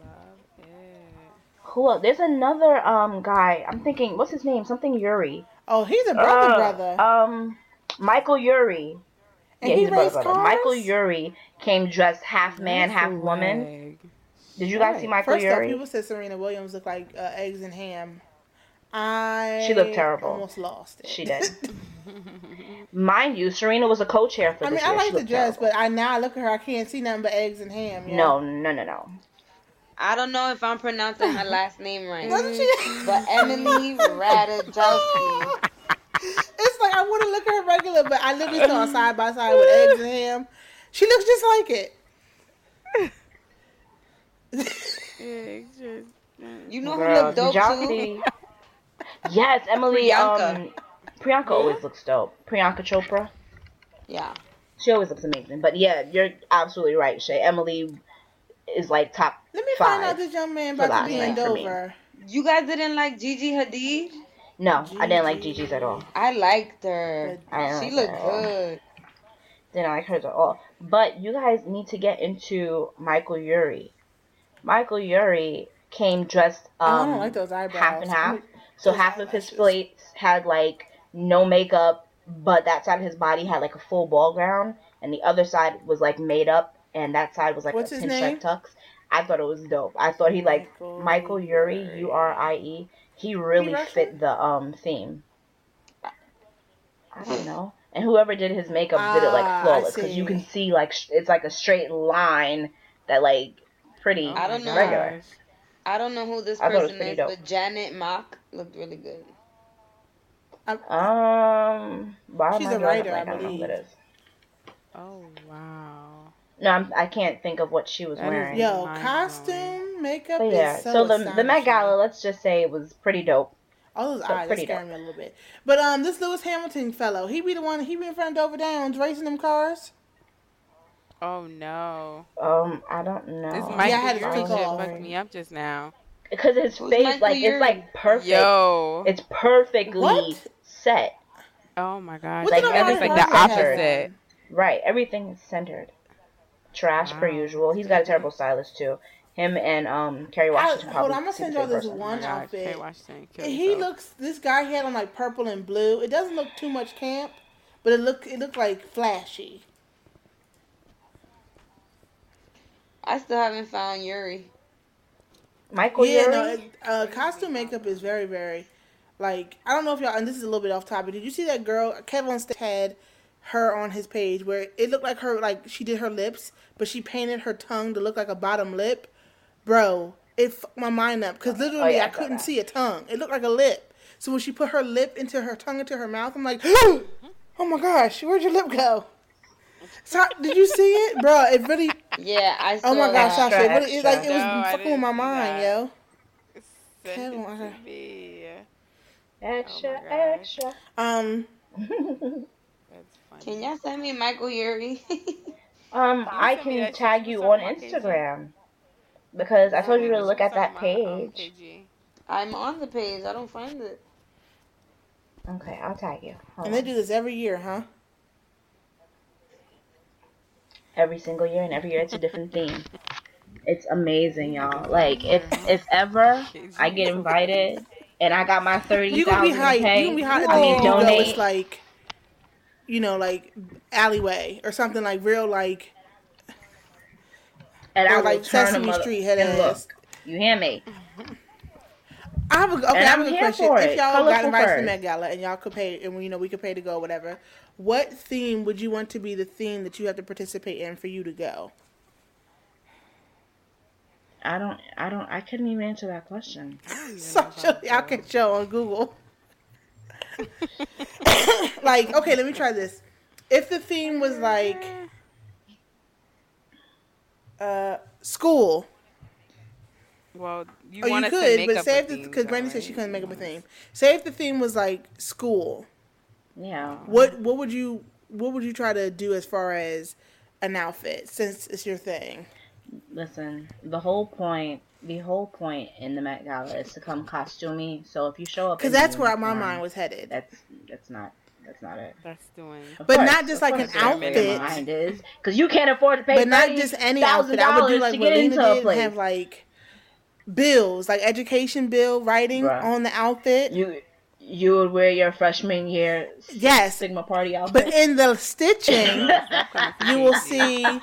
Love it. Who else? There's another um guy. I'm thinking, what's his name? Something Urie. Oh, he's a brother, Uh, brother. Um, Michael Urie. And yeah, he he's a brother, raced brother. cars. Michael Urie came dressed half man, half the woman. Did you guys see Michael First off, Urie? people said Serena Williams looked like uh, eggs and ham. I She looked terrible. Almost lost it. She did. [LAUGHS] Mind you, Serena was a co-chair for I this mean, I year. She like the dress, terrible. but I now I look at her, I can't see nothing but eggs and ham. Yeah. No, no, no, no. I don't know if I'm pronouncing her last name right, [LAUGHS] Doesn't she? but Emily [LAUGHS] Ratajkowski. It's like I want to look at her regular, but I literally saw her side by side with eggs and ham. She looks just like it. Yeah, just- You know who Girl, looked dope too? Yes, Emily. Priyanka. Um, Priyanka always looks dope. Priyanka Chopra. Yeah. She always looks amazing. But yeah, you're absolutely right, Shay. Emily is like top Let me five. find out this young man about to last be night in. Dover. You guys didn't like Gigi Hadid? No, I didn't like Gigi's at all. I liked her. I She like looked her good. Didn't like hers at all. But you guys need to get into Michael Urie. Michael Urie came dressed Oh, I um don't like those eyebrows. half and half. So those half of his eyelashes. plates had like no makeup, but that side of his body had like a full ball gown, and the other side was like made up, and that side was like What's a his pinstripe name? tux. I thought it was dope. I thought he like Michael Michael Urie, Urie. U R I E. He really Russian? fit the um theme. I don't know. And whoever did his makeup did it Ah, like flawless because you can see like sh- it's like a straight line that like pretty I don't know. regular. I don't know who this I thought it was person is, dope. but Janet Mock looked really good. Um, why She's am I a drawing writer, blank? I don't know who that believe. is. Oh wow. No, I'm, I can't think of what she was That is wearing. Yeah. Yo, Mind costume, makeup But yeah, is so, so, the the Met. Gala, let's just say it was pretty dope. All those so eyes are pretty scaring me a little bit. But um, this Lewis Hamilton fellow, he be the one. He be in front of Dover Downs racing them cars. Oh no. Um, I don't know. This I Michael had to Urie take shit off. fucked me up just now. because his Who's face, Michael like Urie? it's like perfect. Yo. It's perfectly What? set. Oh my gosh. What Like, did everything's like the opposite. Right, everything is centered. Trash per usual. He's got a terrible stylist too. Him and um Kerry I, Washington. hold on, probably I'm gonna send y'all this person. one my God, outfit. Kerry Washington He himself. looks. This guy had on like purple and blue. It doesn't look too much camp, but it look it looked like flashy. I still haven't found Urie. Michael yeah, Urie. no, it, uh, costume makeup is very, very, like I don't know if y'all. And this is a little bit off topic. Did you see that girl? Kevin St- had her on his page where it looked like her, like she did her lips, but she painted her tongue to look like a bottom lip. Bro, it fucked my mind up because literally Oh, yeah, I I couldn't that. see a tongue. It looked like a lip. So when she put her lip into her tongue into her mouth, I'm like, [GASPS] oh my gosh, where'd your lip go? So did you see it, bro? It really Yeah, I saw Oh my gosh, that. Extra, Sasha, what it, like it was No, fucking with my mind, that. yo. Send it to me. Extra, Oh extra. Um, That's [LAUGHS] funny. Can y'all send me Michael Urie? [LAUGHS] um, I can tag You you on me my KG? Instagram because I told you to look at that on my, page. I'm on the page. I don't find it. Okay, I'll tag you. Hold and they on. do this every year, huh? Every single year, and every year it's a different theme. [LAUGHS] It's amazing, y'all. Like if if ever [LAUGHS] I get invited and I got my thirty You gonna be thousand high. to You gonna be high. I I mean, mean, though, donate. it's like, you know, like alleyway or something like real, like and or will like Sesame Street head and ass. look. You hear me? I have a, okay. I have a question. If y'all got Colorful invited to the. Met Gala and y'all could pay, and you know we could pay to go, whatever. What theme would you want to be the theme that you have to participate in for you to go? I don't. I don't. I couldn't even answer that question. [LAUGHS] So I can show on Google. [LAUGHS] like, okay, let me try this. If the theme was like uh school, Well, you oh, you want us to could, but up say if because though, Brandy said she couldn't make up a theme. Say if the theme was like school, Yeah. what what would you what would you try to do as far as an outfit since it's your thing? Listen, the whole point, the whole point in the Met Gala is to come costumey. So if you show up, Because in that's where my mind was headed. That's that's not that's not it. That's doing. Of But course, not just like an that's where your outfit. Mind is because you can't afford to pay. but not just any outfit. I would do like to what get Lena did and have like bills, like education bill writing Bruh. on the outfit. you you would wear your freshman year Yes, Sigma party outfit. but in the stitching, [LAUGHS] you will see. [LAUGHS]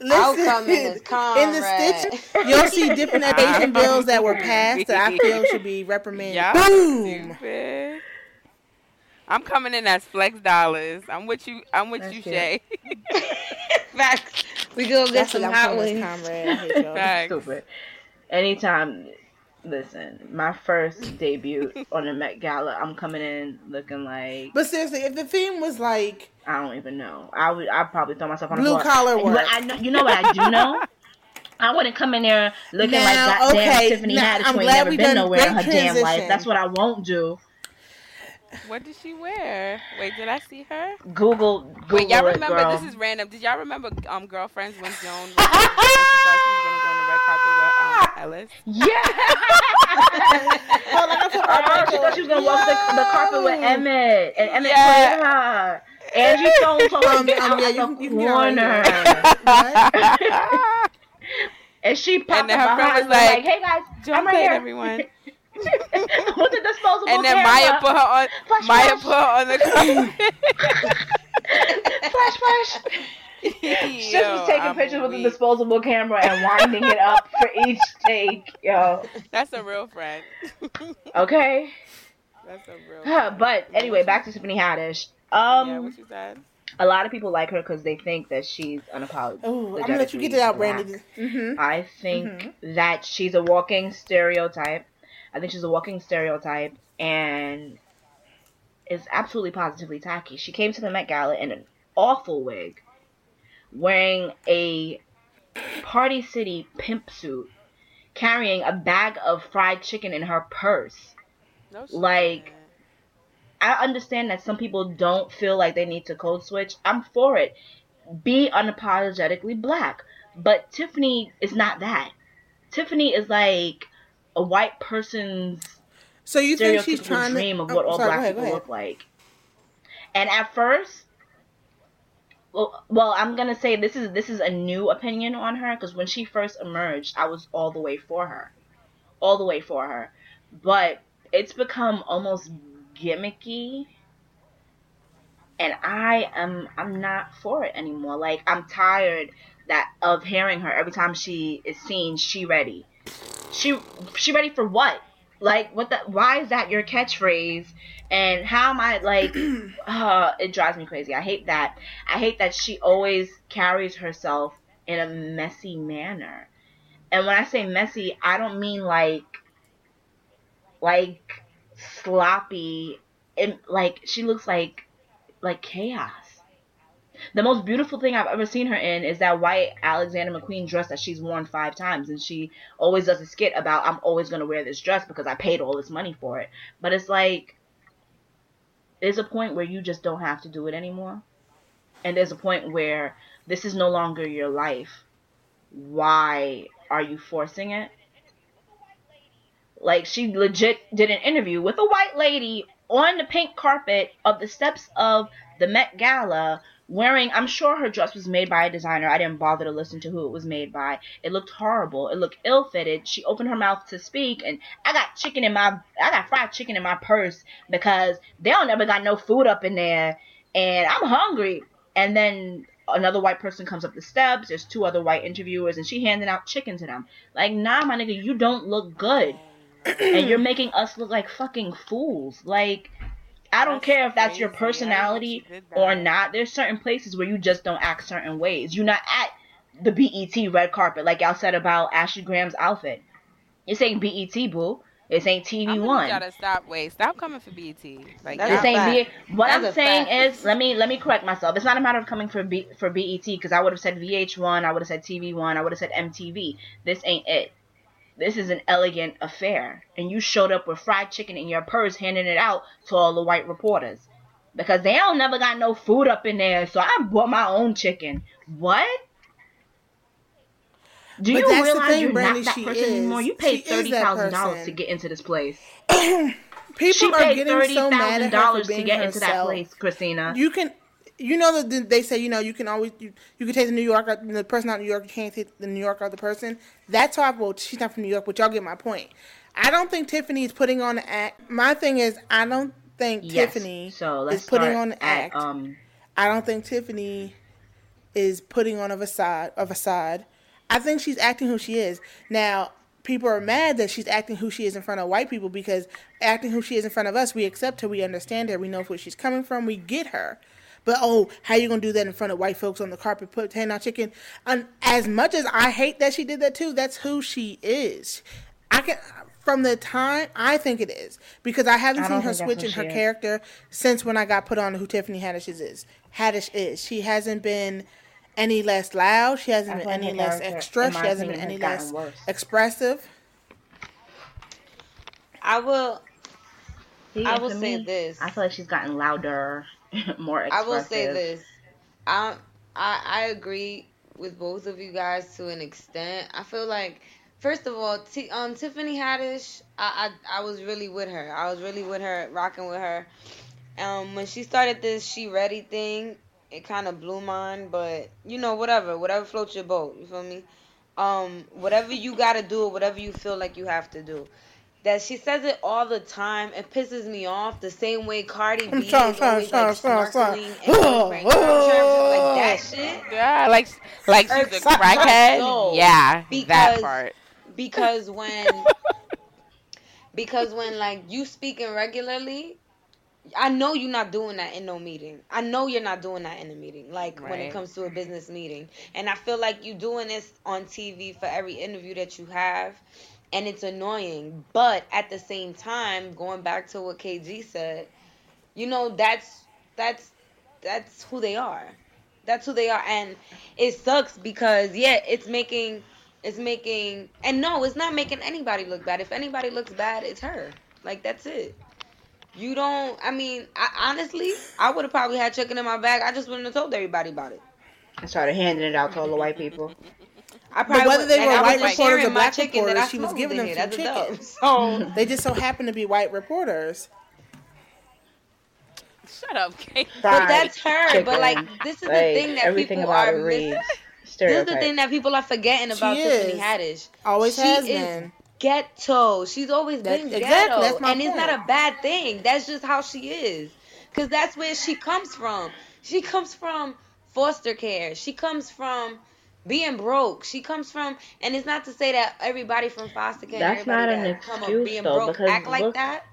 I'll Listen, come in as [LAUGHS] in the comrade. stitch, you'll see different [LAUGHS] education bills that were passed that I feel should be [LAUGHS] reprimanded. Y'all Boom. stupid. I'm coming in as flex dollars. I'm with you. I'm with That's you, it. Shay. Facts. We go get That's some what hot I'm wings. comrade. I y'all. Facts. Stupid. Anytime, listen, my first debut on the Met Gala, I'm coming in looking like But seriously, if the theme was like I don't even know. I would I'd probably throw myself on the blue floor. collar But I know, you know what I do know? [LAUGHS] I wouldn't come in there looking like Now, goddamn okay, Tiffany now, Haddish I'm who ain't glad never been nowhere in great her damn life. That's what I won't do. What did she wear? Wait, did I see her? Google, Google Wait, y'all it, remember? girl. This is random. Did y'all remember um girlfriends when Joan was, when she thought she was gonna go on the red carpet with um, Ellis? Yeah. [LAUGHS] Oh, like I Oh, she thought she was gonna walk the, the carpet with Emmett, and Emmett Yeah. played her. Angie [LAUGHS] Stone told her Um, get um, out yeah, you, the you can get out corner, right [LAUGHS] and she popped And then her friend behind was like, like, "Hey guys, Joan I'm right here." everyone. [LAUGHS] With the disposable And then camera. Maya put her on. Flash, Maya flash. put her on the carpet. flash, flash. She was taking pictures with a disposable camera and winding it up for each take, yo. That's a real friend. Okay, That's a real. [SIGHS] Friend. but anyway, back to Tiffany Haddish. Yeah, Um, what you said? a lot of people like her because they think that she's unapologetic. Oh, I'm gonna let you get it out, Brandy. Mm-hmm. I think that she's a walking stereotype. I think she's a walking stereotype and is absolutely positively tacky. She came to the Met Gala in an awful wig, wearing a Party City pimp suit, carrying a bag of fried chicken in her purse. No shit. like- I understand that some people don't feel like they need to code switch. I'm for it. Be unapologetically black. But Tiffany is not that. Tiffany is like a white person's So you think she's trying dream to? of oh, what oh, all sorry, black ahead, people look like. And at first, well, well, I'm gonna say this is this is a new opinion on her because when she first emerged, I was all the way for her, all the way for her. But it's become almost gimmicky, and I am I'm not for it anymore. Like I'm tired that of hearing her every time she is seen. She ready. She she ready for what? Like what the? Why is that your catchphrase? And how am I like? [CLEARS THROAT] uh, it drives me crazy. I hate that. I hate that she always carries herself in a messy manner. And when I say messy, I don't mean like like sloppy. and like she looks like like chaos. The most beautiful thing I've ever seen her in is that white Alexander McQueen dress that she's worn five times, and she always does a skit about I'm always gonna wear this dress because I paid all this money for it. But it's like there's a point where you just don't have to do it anymore, and there's a point where this is no longer your life. Why are you forcing it? Like she legit did an interview with a white lady on the pink carpet of the steps of the Met Gala wearing I'm sure her dress was made by a designer. I didn't bother to listen to who it was made by. It looked horrible. It looked ill-fitted. She opened her mouth to speak and I got chicken in my I got fried chicken in my purse because they don't ever got no food up in there and I'm hungry. And then another white person comes up the steps. There's two other white interviewers and she handing out chicken to them. Like, nah, my nigga, you don't look good. And you're [CLEARS THROAT] making us look like fucking fools. Like I don't That's care if that's your crazy. I didn't know personality or not. There's certain places where you just don't act certain ways. You're not at the BET red carpet like y'all said about Ashley Graham's outfit. This ain't BET, boo. This ain't TV I'm One. need y'all to stop. Wait, stop coming for BET. Like, This ain't fact. B- what That's I'm saying fact. is, let me let me correct myself. It's not a matter of coming for B, for BET because I would have said VH1, I would have said TV1, I would have said MTV. This ain't it. This is an elegant affair, and you showed up with fried chicken in your purse, handing it out to all the white reporters because they don't never got no food up in there. So I bought my own chicken. What? Do But you that's the realize thing, you're Brandy, not that she person is. anymore? You paid thirty thousand dollars to get into this place. [CLEARS THROAT] People she are paid getting thirty so thousand for dollars to get into that herself. place, Christina. You can, you know that they say you know you can always you, you can take the New Yorker the person out of New York. You can't take the New Yorker the person. That's how I well she's not from New York, but y'all get my point. I don't think Tiffany is putting on an act. My thing is I don't think Yes. Tiffany So is putting on an at, act. Um, I don't think Tiffany is putting on a facade. A facade. I think she's acting who she is. Now, people are mad that she's acting who she is in front of white people because acting who she is in front of us, we accept her, we understand her, we know where she's coming from, we get her. But oh, how you gonna do that in front of white folks on the carpet, put hand out chicken? And as much as I hate that she did that too, that's who she is. I can from the time I think it is because I haven't I seen her switch in her is. character since when I got put on who Tiffany Haddish is. Haddish is. She hasn't been any less loud. She hasn't I been any less extra. She hasn't been any less worse. expressive. I will. See, I will say me, this. I feel like she's gotten louder, [LAUGHS] more I will say this. I I I agree with both of you guys to an extent. I feel like first of all, T, um Tiffany Haddish, I, I I was really with her. I was really with her, rocking with her. Um when she started this she ready thing, it kind of blew mine, but you know whatever, whatever floats your boat, you feel me? Um whatever you got to do, whatever you feel like you have to do. That she says it all the time. It pisses me off. The same way Cardi I'm B is sorry, always sorry, like sorry, sorry. snorkeling and going crazy. like that shit. Yeah, like like she's a crackhead. soul. Yeah, Because- that part. Because [LAUGHS] when, because when like you speaking regularly, I know you're not doing that in no meeting. I know you're not doing that in a meeting. Like when it comes to a business meeting, and I feel like you doing this on TV for every interview that you have, and it's annoying. But at the same time, going back to what KG said, you know that's that's that's who they are. That's who they are, and it sucks because yeah, it's making it's making and no, it's not making anybody look bad. If anybody looks bad, it's her. Like that's it. You don't. I mean, I, honestly, I would have probably had chicken in my bag. I just wouldn't have told everybody about it. I started handing it out to all the white people. I probably whether they like, were white wasn't reporters or black chicken that I reporters, she was giving them some That's chicken. dub. So oh. They just so happen to be white reporters. Shut up, Kate. But that's her. But like, this is the Like, thing that everything people about are it missing. This is the thing that people are forgetting about She Tiffany is. Haddish. Always She has is been. Ghetto. She's always That- been exactly, ghetto, that's my and it's not a bad thing. That's just how she is, cause that's where she comes from. She comes from foster care. She comes from being broke. She comes from, and it's not to say that everybody from foster care, That's not everybody an that come excuse, of being though, broke, because act like look- that.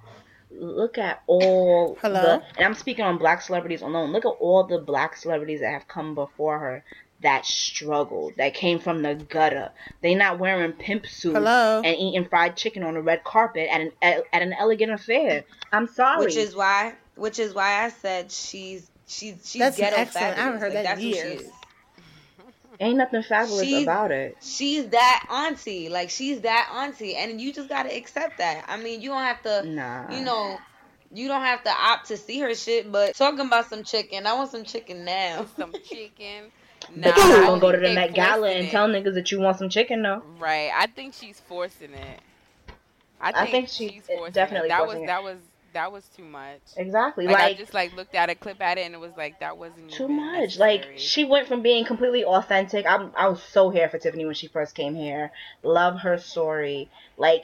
Look at all [LAUGHS] Hello? the, and I'm speaking on black celebrities alone. Look at all the black celebrities that have come before her that struggled, that came from the gutter. They not wearing pimp suits Hello? and eating fried chicken on a red carpet at an at an elegant affair. I'm sorry. Which is why, which is why I said she's she's she's That's ghetto excellent. I haven't heard like, that in that's who she years. is. Ain't nothing fabulous She's- about it. She's that auntie. Like she's that auntie, and you just gotta accept that. I mean, you don't have to. Nah. You know, you don't have to opt to see her shit. But talking about some chicken, I want some chicken now. Some [LAUGHS] chicken. But Nah, you I not gonna go to the they Met Gala and it. tell niggas that you want some chicken though. Right. I think she's forcing it. I I think, think she's she's forcing definitely it. That forcing was it. that was that was too much. Exactly. Like, I just like looked at a clip at it and it was like that wasn't too much. Like she went from being completely authentic. I'm I was so here for Tiffany when she first came here. Love her story. Like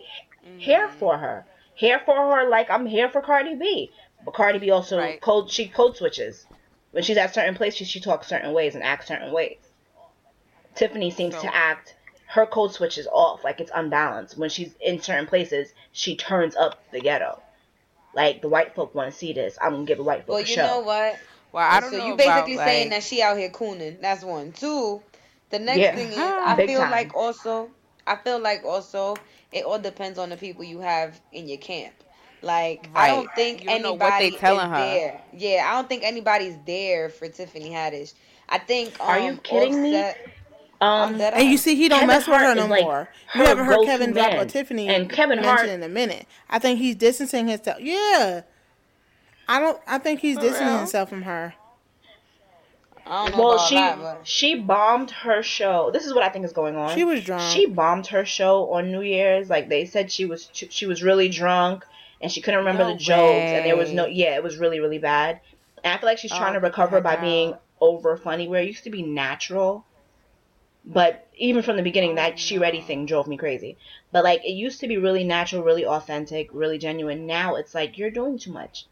here Mhm. for her. Here for her like I'm here for Cardi B. But Cardi B also Right. code she code switches. When she's at certain places she talks certain ways and acts certain ways. Tiffany seems So- to act her code switch is off, like it's unbalanced. When she's in certain places, she turns up the ghetto. Like the white folk want to see this. I'm gonna give the white folk Well, a you know what? Well, I don't so know you about, basically saying like- that she out here cooning. That's one. Two. The next Yeah. thing is, I Big feel time. like also, I feel like also, it all depends on the people you have in your camp. Like I don't think You don't know what they anybody telling is her. there. Yeah, I don't think anybody's there for Tiffany Haddish. I think. Um, Are you kidding me? Offset, Um, I'm And you see, he don't Kevin mess with her no like, more. her You haven't heard Kevin drop man. a Tiffany And Kevin mention Hart- in a minute. I think he's distancing himself. Yeah, I don't. I think he's For distancing real? himself from her. I don't know well, about she that, but she bombed her show. This is what I think is going on. She was drunk. She bombed her show on New Year's. Like they said, she was she was really drunk and she couldn't remember No the jokes, and there was no yeah, it was really really bad. And I feel like she's Oh, trying to recover by out. being over funny, where it used to be natural. But even from the beginning, that she ready thing drove me crazy. But like it used to be really natural, really authentic, really genuine. Now it's like you're doing too much.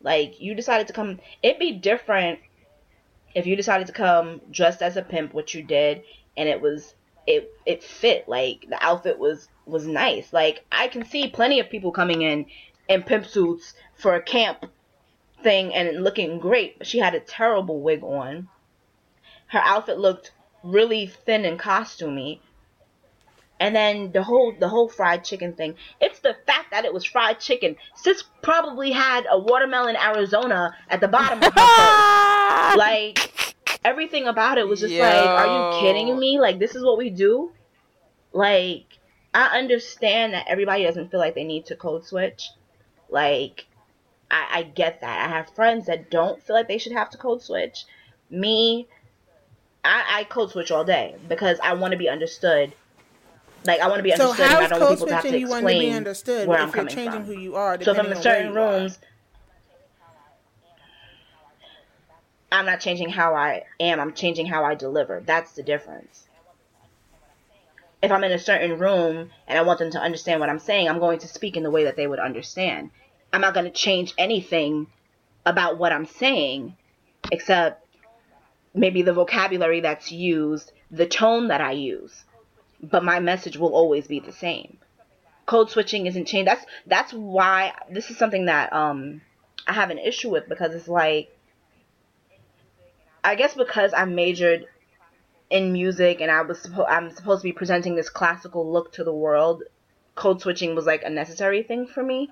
Like you decided to come. It'd be different if you decided to come dressed as a pimp, which you did, and it was it it fit. Like the outfit was was nice. Like I can see plenty of people coming in in pimp suits for a camp thing and looking great. But she had a terrible wig on. Her outfit looked really thin and costumey. And then the whole the whole fried chicken thing. It's the fact that it was fried chicken. Sis probably had a watermelon Arizona at the bottom of her purse. [LAUGHS] Like everything about it was just like, are you kidding me? Like this is what we do? Like I understand that everybody doesn't feel like they need to code switch. Like I, I get that. I have friends that don't feel like they should have to code switch. Me, I, I code switch all day because I want to be understood. Like I want to be So understood, how and I is don't want code people to have to switching you want to be understood where if I'm you're coming changing from. who you are? So if I'm in certain where you are? rooms, I'm not changing how I am. I'm changing how I deliver. That's the difference. If I'm in a certain room and I want them to understand what I'm saying, I'm going to speak in the way that they would understand. I'm not going to change anything about what I'm saying except maybe the vocabulary that's used, the tone that I use. But my message will always be the same. Code switching isn't changed. That's that's why this is something that um I have an issue with because it's like I guess because I majored in music and I was suppo- I'm supposed to be presenting this classical look to the world, code switching was like a necessary thing for me.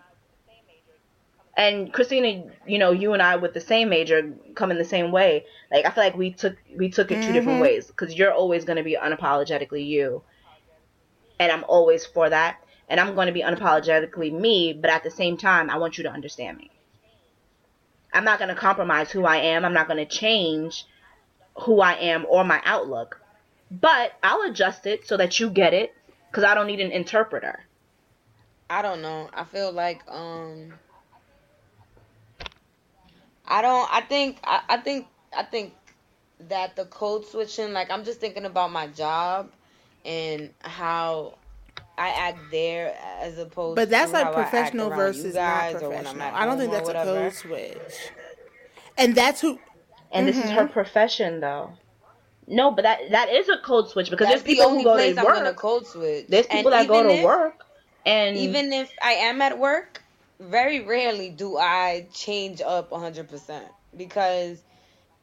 And Christina, you know, you and I with the same major come in the same way. Like I feel like we took we took it two different Mhm. ways because you're always going to be unapologetically you, and I'm always for that. And I'm going to be unapologetically me, but at the same time, I want you to understand me. I'm not going to compromise who I am. I'm not going to change who I am or my outlook. But I'll adjust it so that you get it because I don't need an interpreter. I don't know. I feel like um I don't I think I, I think I think that the code switching like I'm just thinking about my job and how I act there as opposed to But that's to like how professional versus not I'm professional. I don't think that's a code switch. And that's who. And this is her mm-hmm. profession, though. No, but that that is a code switch because That's there's the people only who go place to I'm work. code switch. There's people And that go to if- work, and even if I am at work, very rarely do I change up 100% because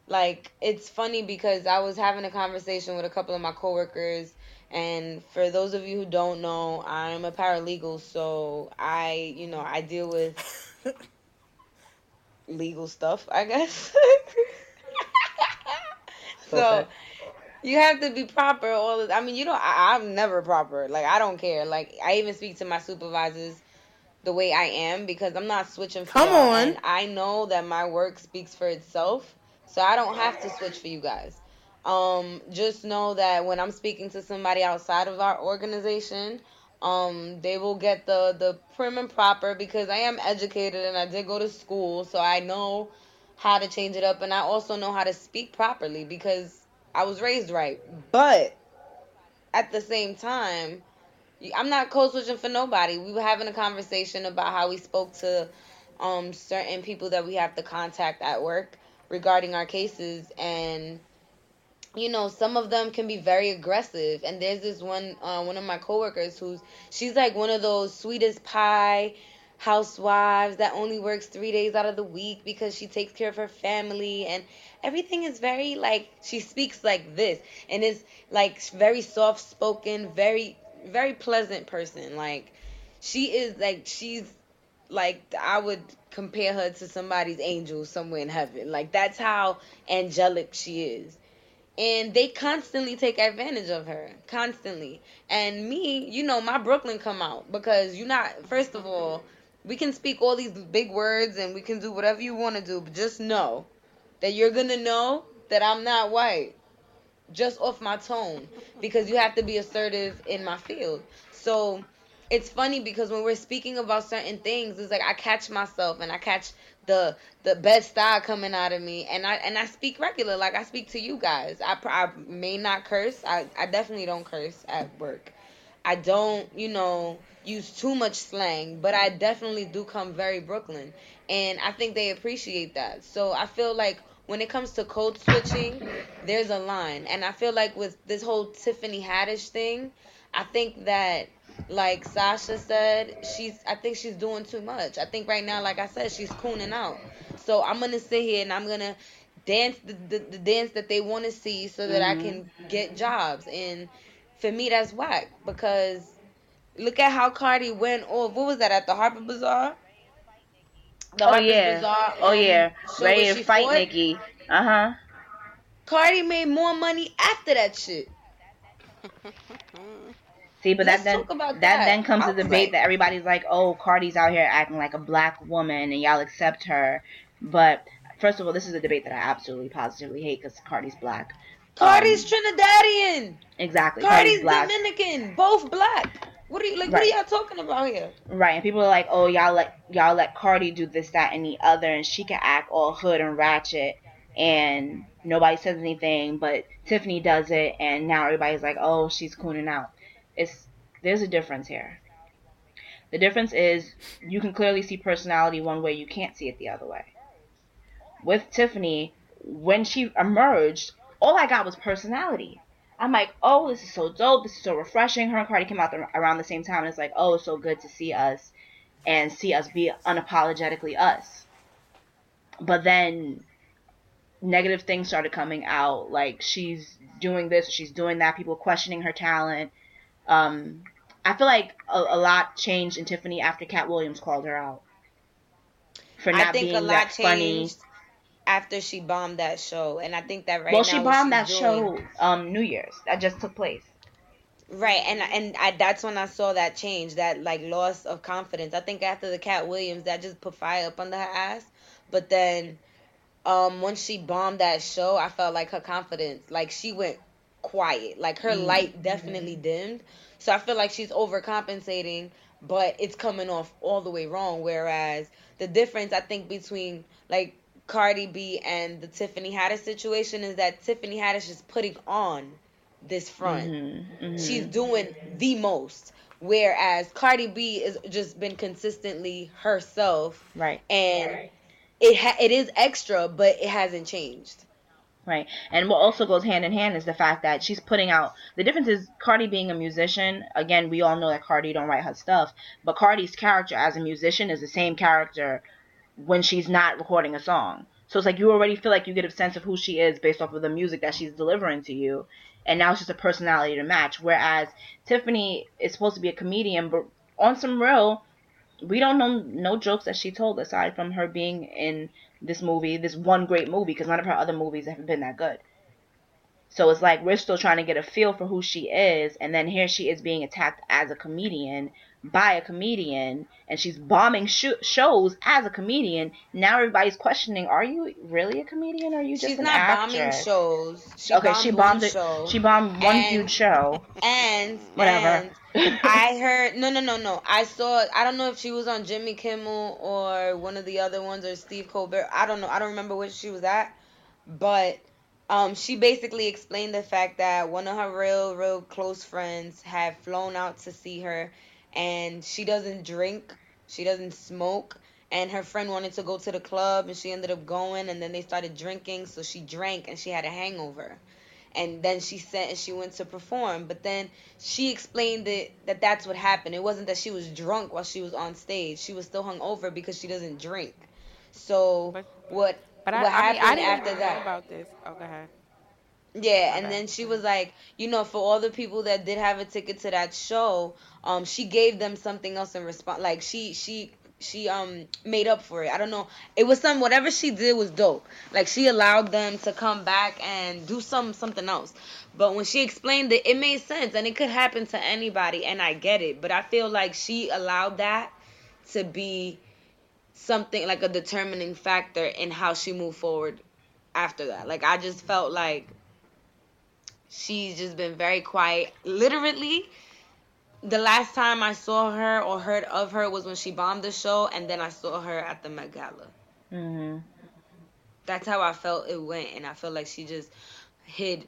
like it's funny because I was having a conversation with a couple of my coworkers and for those of you who don't know, I'm a paralegal, so I, you know, I deal with [LAUGHS] legal stuff, I guess. [LAUGHS] so you have to be proper all the I mean, you know, I, I'm never proper. Like I don't care. Like I even speak to my supervisors the way I am because I'm not switching for Come on. And I know that my work speaks for itself. So I don't have to switch for you guys. Um, just know that when I'm speaking to somebody outside of our organization, um, they will get the the prim and proper because I am educated and I did go to school, so I know how to change it up, and I also know how to speak properly because I was raised right. But at the same time, I'm not code switching for nobody. We were having a conversation about how we spoke to um certain people that we have to contact at work regarding our cases. And you know some of them can be very aggressive. And there's this one uh, one of my coworkers who's she's like one of those sweetest pie housewives that only works three days out of the week because she takes care of her family. And everything is very like she speaks like this. And is like very soft spoken very very pleasant person like she is like she's like I would compare her to somebody's angel somewhere in heaven. Like that's how angelic she is. And they constantly take advantage of her, constantly. And me, you know, my Brooklyn come out because you're not. First of all, we can speak all these big words and we can do whatever you want to do, but just know that you're gonna know that I'm not white just off my tone because you have to be assertive in my field. So it's funny because when we're speaking about certain things, it's like I catch myself and I catch the the best style coming out of me, and I and I speak regular, like I speak to you guys. I, I may not curse. I I definitely don't curse at work. I don't, you know, use too much slang, but I definitely do come very Brooklyn, and I think they appreciate that. So I feel like when it comes to code switching, there's a line, and I feel like with this whole Tiffany Haddish thing, I think that like Sasha said, she's I think she's doing too much. I think right now, like I said, she's cooning out. So I'm gonna sit here and I'm gonna dance the, the, the dance that they want to see so that Mm-hmm. I can get jobs. And for me, that's whack because look at how Cardi went off. What was that at the Harper Bazaar? The Oh yeah. Bazaar, Oh um, yeah. show Ready to fight fought? Nicki. Uh huh. Cardi made more money after that shit. [LAUGHS] See, but Let's that then that. that. then comes the debate like- that everybody's like, "Oh, Cardi's out here acting like a black woman, and y'all accept her." But first of all, this is a debate that I absolutely positively hate because Cardi's black. Cardi's Um, Trinidadian. exactly. Cardi's black. Dominican. Both black. What are you like? What Right. are y'all talking about here? Right, and people are like, "Oh, y'all let y'all let Cardi do this, that, and the other, and she can act all hood and ratchet, and nobody says anything, but Tiffany does it, and now everybody's like, oh, she's cooning out." It's there's a difference here. The difference is you can clearly see personality one way, you can't see it the other way. With Tiffany, when she emerged, all I got was personality. I'm like, oh, this is so dope. This is so refreshing. Her and Cardi came out the, around the same time, and it's like, oh, it's so good to see us and see us be unapologetically us. But then negative things started coming out, like she's doing this, she's doing that, people questioning her talent. Um, I feel like a, a lot changed in Tiffany after Katt Williams called her out for not I think being a lot that funny. After she bombed that show, and I think that right well, now she bombed that she's show doing- um New Year's that just took place. Right, and and I, that's when I saw that change, that like loss of confidence. I think after the Katt Williams, that just put fire up under her ass. But then, um, once she bombed that show, I felt like her confidence, like she went quiet, like her light definitely dimmed. So I feel like she's overcompensating, but it's coming off all the way wrong. Whereas the difference, I think, between like Cardi B and the Tiffany Haddish situation is that Tiffany Haddish is putting on this front Mhm, mhm. she's doing the most. Whereas Cardi B has just been consistently herself, right. and it ha- it is extra, but it hasn't changed. Right. And what also goes hand in hand is the fact that she's putting out the difference is Cardi being a musician. Again, we all know that Cardi don't write her stuff, but Cardi's character as a musician is the same character when she's not recording a song. So it's like you already feel like you get a sense of who she is based off of the music that she's delivering to you. And now it's just a personality to match. Whereas Tiffany is supposed to be a comedian, but on some real, we don't know no jokes that she told aside from her being in this movie, this one great movie, because none of her other movies haven't been that good. So it's like we're still trying to get a feel for who she is, and then here she is being attacked as a comedian by a comedian, and she's bombing sh- shows as a comedian. Now everybody's questioning: Are you really a comedian? Or are you just She's an not actress? bombing shows. She okay, bombed she bombed it. She bombed one And- huge show. and [LAUGHS] Whatever. and I heard no no no no. I saw I don't know if she was on Jimmy Kimmel or one of the other ones or Steve Colbert. I don't know. I don't remember which she was at. But um she basically explained the fact that one of her real real close friends had flown out to see her and she doesn't drink, she doesn't smoke. And her friend wanted to go to the club and she ended up going and then they started drinking so she drank and she had a hangover and then she said and she went to perform but then she explained it that that's what happened it wasn't that she was drunk while she was on stage she was still hungover because she doesn't drink so But- what But what I, I, happened mean, I after that about this. Oh, go ahead. Yeah, and Okay. then she was like, you know, for all the people that did have a ticket to that show, um, she gave them something else in response. Like she she she um made up for it. I don't know. It was some whatever she did was dope. Like she allowed them to come back and do some something else. But when she explained it, it made sense and it could happen to anybody and I get it. But I feel like she allowed that to be something like a determining factor in how she moved forward after that. Like I just felt like she's just been very quiet. Literally, the last time I saw her or heard of her was when she bombed the show, and then I saw her at the Met Gala. hmm That's how I felt it went, and I felt like she just hid,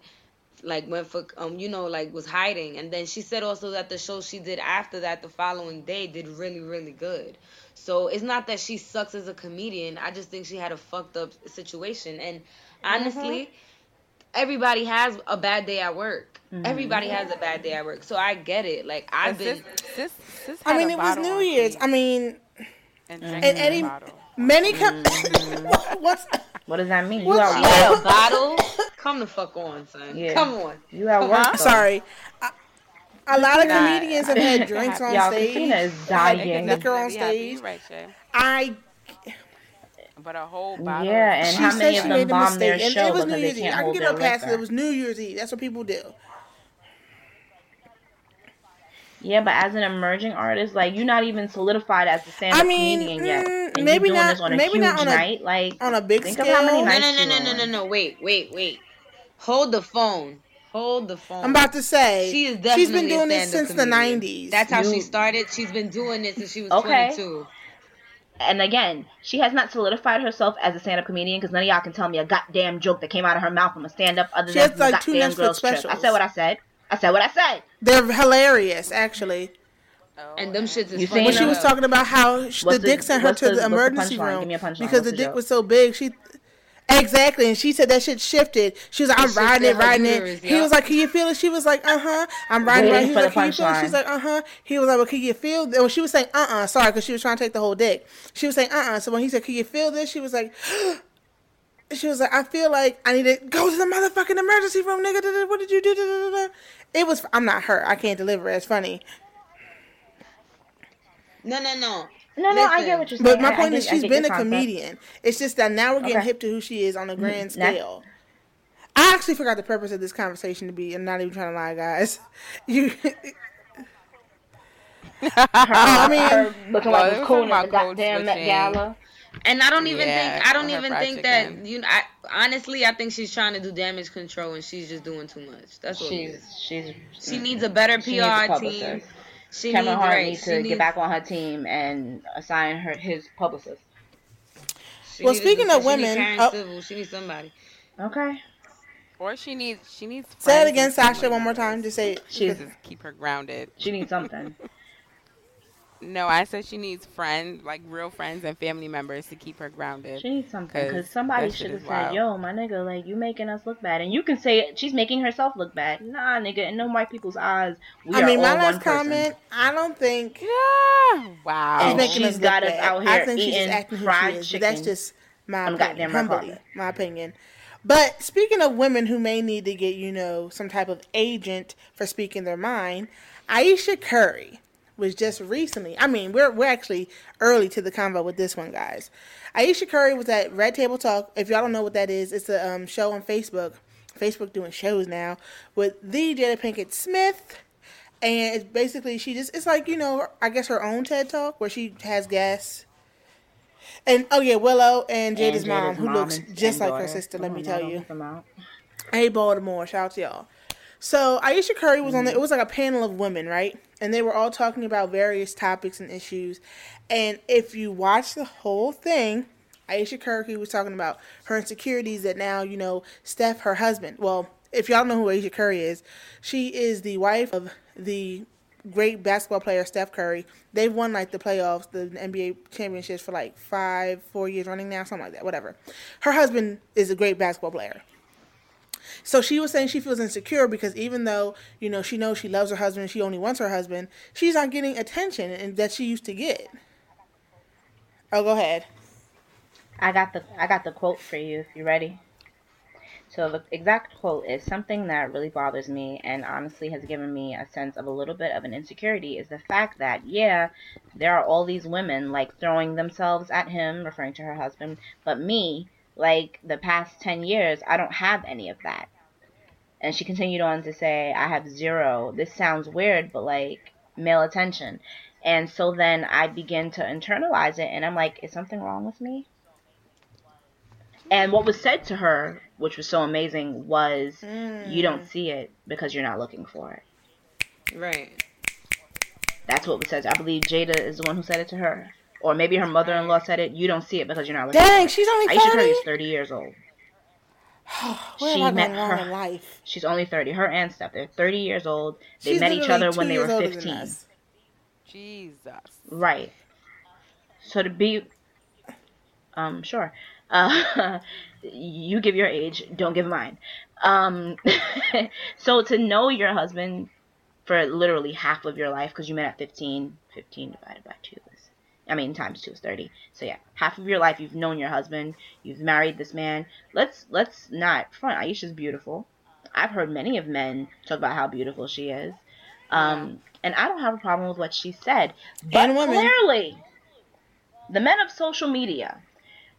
like went for um, you know, like was hiding. And then she said also that the show she did after that, the following day, did really really good. So it's not that she sucks as a comedian. I just think she had a fucked up situation, and honestly. Everybody has a bad day at work. Mm-hmm. Everybody has a bad day at work. So I get it. Like I've But been sis, sis, sis I mean, a it was New Year's. tape I mean, and mm-hmm. and Eddie, the bottle. many com- mm-hmm. [LAUGHS] What's What does that mean? You What's are She a bottle. Come the fuck on, son. Yeah. Come on. you at work. Huh? though. sorry. A, a lot of Nah. comedians have had [LAUGHS] drinks on Y'all, stage. Christina is dying. Liquor on definitely happy. stage. You right, Shay. I But a whole bottle. Yeah, and she how said many she of made them a bomb their mistake, and show it was New Year's Eve. I can hold get their up past it. liquor? It was New Year's Eve. That's what people do. Yeah, but as an emerging artist, like you're not even solidified as a stand-up I mean, comedian yet. mm, and maybe you're doing not- this on a maybe huge not on a- night. Like on a big think of how many scale. No, nights no, no, no, no, no, no. Wait, wait, wait. Hold the phone. Hold the phone. I'm about to say She is definitely she's been doing a this stand-up since the comedian. '90s. That's how she started. She's been doing this since she was Okay. 22. And again, she has not solidified herself as a stand-up comedian because none of y'all can tell me a goddamn joke that came out of her mouth from a stand-up other She than has, from like, two goddamn Netflix girls trip. I said what I said. I said what I said. They're hilarious, actually. Oh, And them shits is You funny. When she was talking about how sh- the the- dick sent her to the- the what's the emergency room Give me a punchline. because the the dick joke? was so big. She exactly, and she said that shit shifted. She was like, "I'm riding it, shifted her riding it." uterus, He was like, "Can you feel it?" She was like, "Uh huh." I'm riding, it. He was like, "Can you feel it?" punchline. She's like, "Uh huh." He was like, "Well, can you feel?" Well, she was saying, "Uh uh," sorry, because she was trying to take the whole dick. She was saying, "Uh uh." So when he said, "Can you feel this?" She was like. [GASPS] She was like, I feel like I need to go to the motherfucking emergency room, nigga. Da, da, What did you do? It was. I'm not her. I can't deliver. It's funny. No, no, no. No, no, I get what you're saying. But my I- I point get- is, I she's get been a concept. comedian. It's just that now we're getting Okay. hip to who she is on a mm-hmm. grand Now- scale. I actually forgot the purpose of this conversation to be. I'm not even trying to lie, guys. [LAUGHS] You. I mean, her looking Well, like they a were coon talking at the goddamn Met. Gala. And I don't even Yeah, think I don't even fried think that chicken. you know. I, honestly, I think she's trying to do damage control and she's just doing too much. That's what She's is. she's She mm, needs a better she a PR team. Publicist. She Kevin needs Hart right. needs to needs, get back on her team and assign her his publicist. she Well, speaking do- of she needs women, Karen uh, Civil. She needs somebody. Okay. Or she needs she needs. say it again, Sasha, one more time. Just say she She's to keep her grounded. she needs something. [LAUGHS] No, I said she needs friends, like real friends and family members, to keep her grounded. She needs something because somebody should have said, wild. "Yo, my nigga, like you making us look bad," and you can say. She's making herself look bad. Nah, nigga, in no white people's eyes, we I are mean, my all last one person. comment. I don't think Yeah. Wow. she's And making she's us got look us bad. out I here think she's just eating acting who she fried is. But that's just my on opinion. goddamn red Humbly, my opinion. But speaking of women who may need to get, you know, some type of agent for speaking their mind, Ayesha Curry was just recently. I mean, we're we're actually early to the convo with this one, guys. Ayesha Curry was at Red Table Talk. If y'all don't know what that is, it's a um, show on Facebook. Facebook doing shows now with the Jada Pinkett Smith, and it's basically she just it's like you know I guess her own TED Talk where she has guests. And oh yeah, Willow and Jada's, And mom, Jada's who mom looks just like her sister. Let Oh, me tell you. leave them out. Hey Baltimore, shout out to y'all. So Ayesha Curry was on the, mm-hmm. it was like a panel of women, right? And they were all talking about various topics and issues. And if you watch the whole thing, Ayesha Curry was talking about her insecurities that now, you know, Steph, her husband. Well, if y'all know who Ayesha Curry is, she is the wife of the great basketball player Steph Curry. They've won like the playoffs, the NBA championships for like five, four years running now, something like that, whatever. Her husband is a great basketball player. So she was saying she feels insecure because even though, you know, she knows she loves her husband, she only wants her husband, she's not getting attention and that she used to get. Oh, go ahead. I got the I got the quote for you if you're ready. So the exact quote is something that really bothers me and honestly has given me a sense of a little bit of an insecurity is the fact that yeah, there are all these women like throwing themselves at him, referring to her husband, but me, like the past 10 years, I don't have any of that. And she continued on to say, I have zero. This sounds weird, but like male attention. And so then I begin to internalize it and I'm like, is something wrong with me? And what was said to her, which was so amazing, was you don't mm. see it because you're not looking for it. Right. That's what was said. I believe Jada is the one who said it to her. Or maybe her mother in law said it. You don't see it because you're not looking Dang, she's only Ayesha Curry 30? is 30 years old. [SIGHS] Where she met her- life? She's only 30. Her and Steph, they're 30 years old. They She's met each other when they were years older than 15. Jesus. Right. So to be, um, sure. Uh, [LAUGHS] you give your age, don't give mine. Um, [LAUGHS] so to know your husband for literally half of your life, because you met at 15, 15 divided by 2 is, I mean, times 2 is 30. So yeah, half of your life you've known your husband, you've married this man. Let's, let's not front. Ayesha's beautiful. I've heard many of men talk about how beautiful she is. Um, and I don't have a problem with what she said. But clearly, the men of social media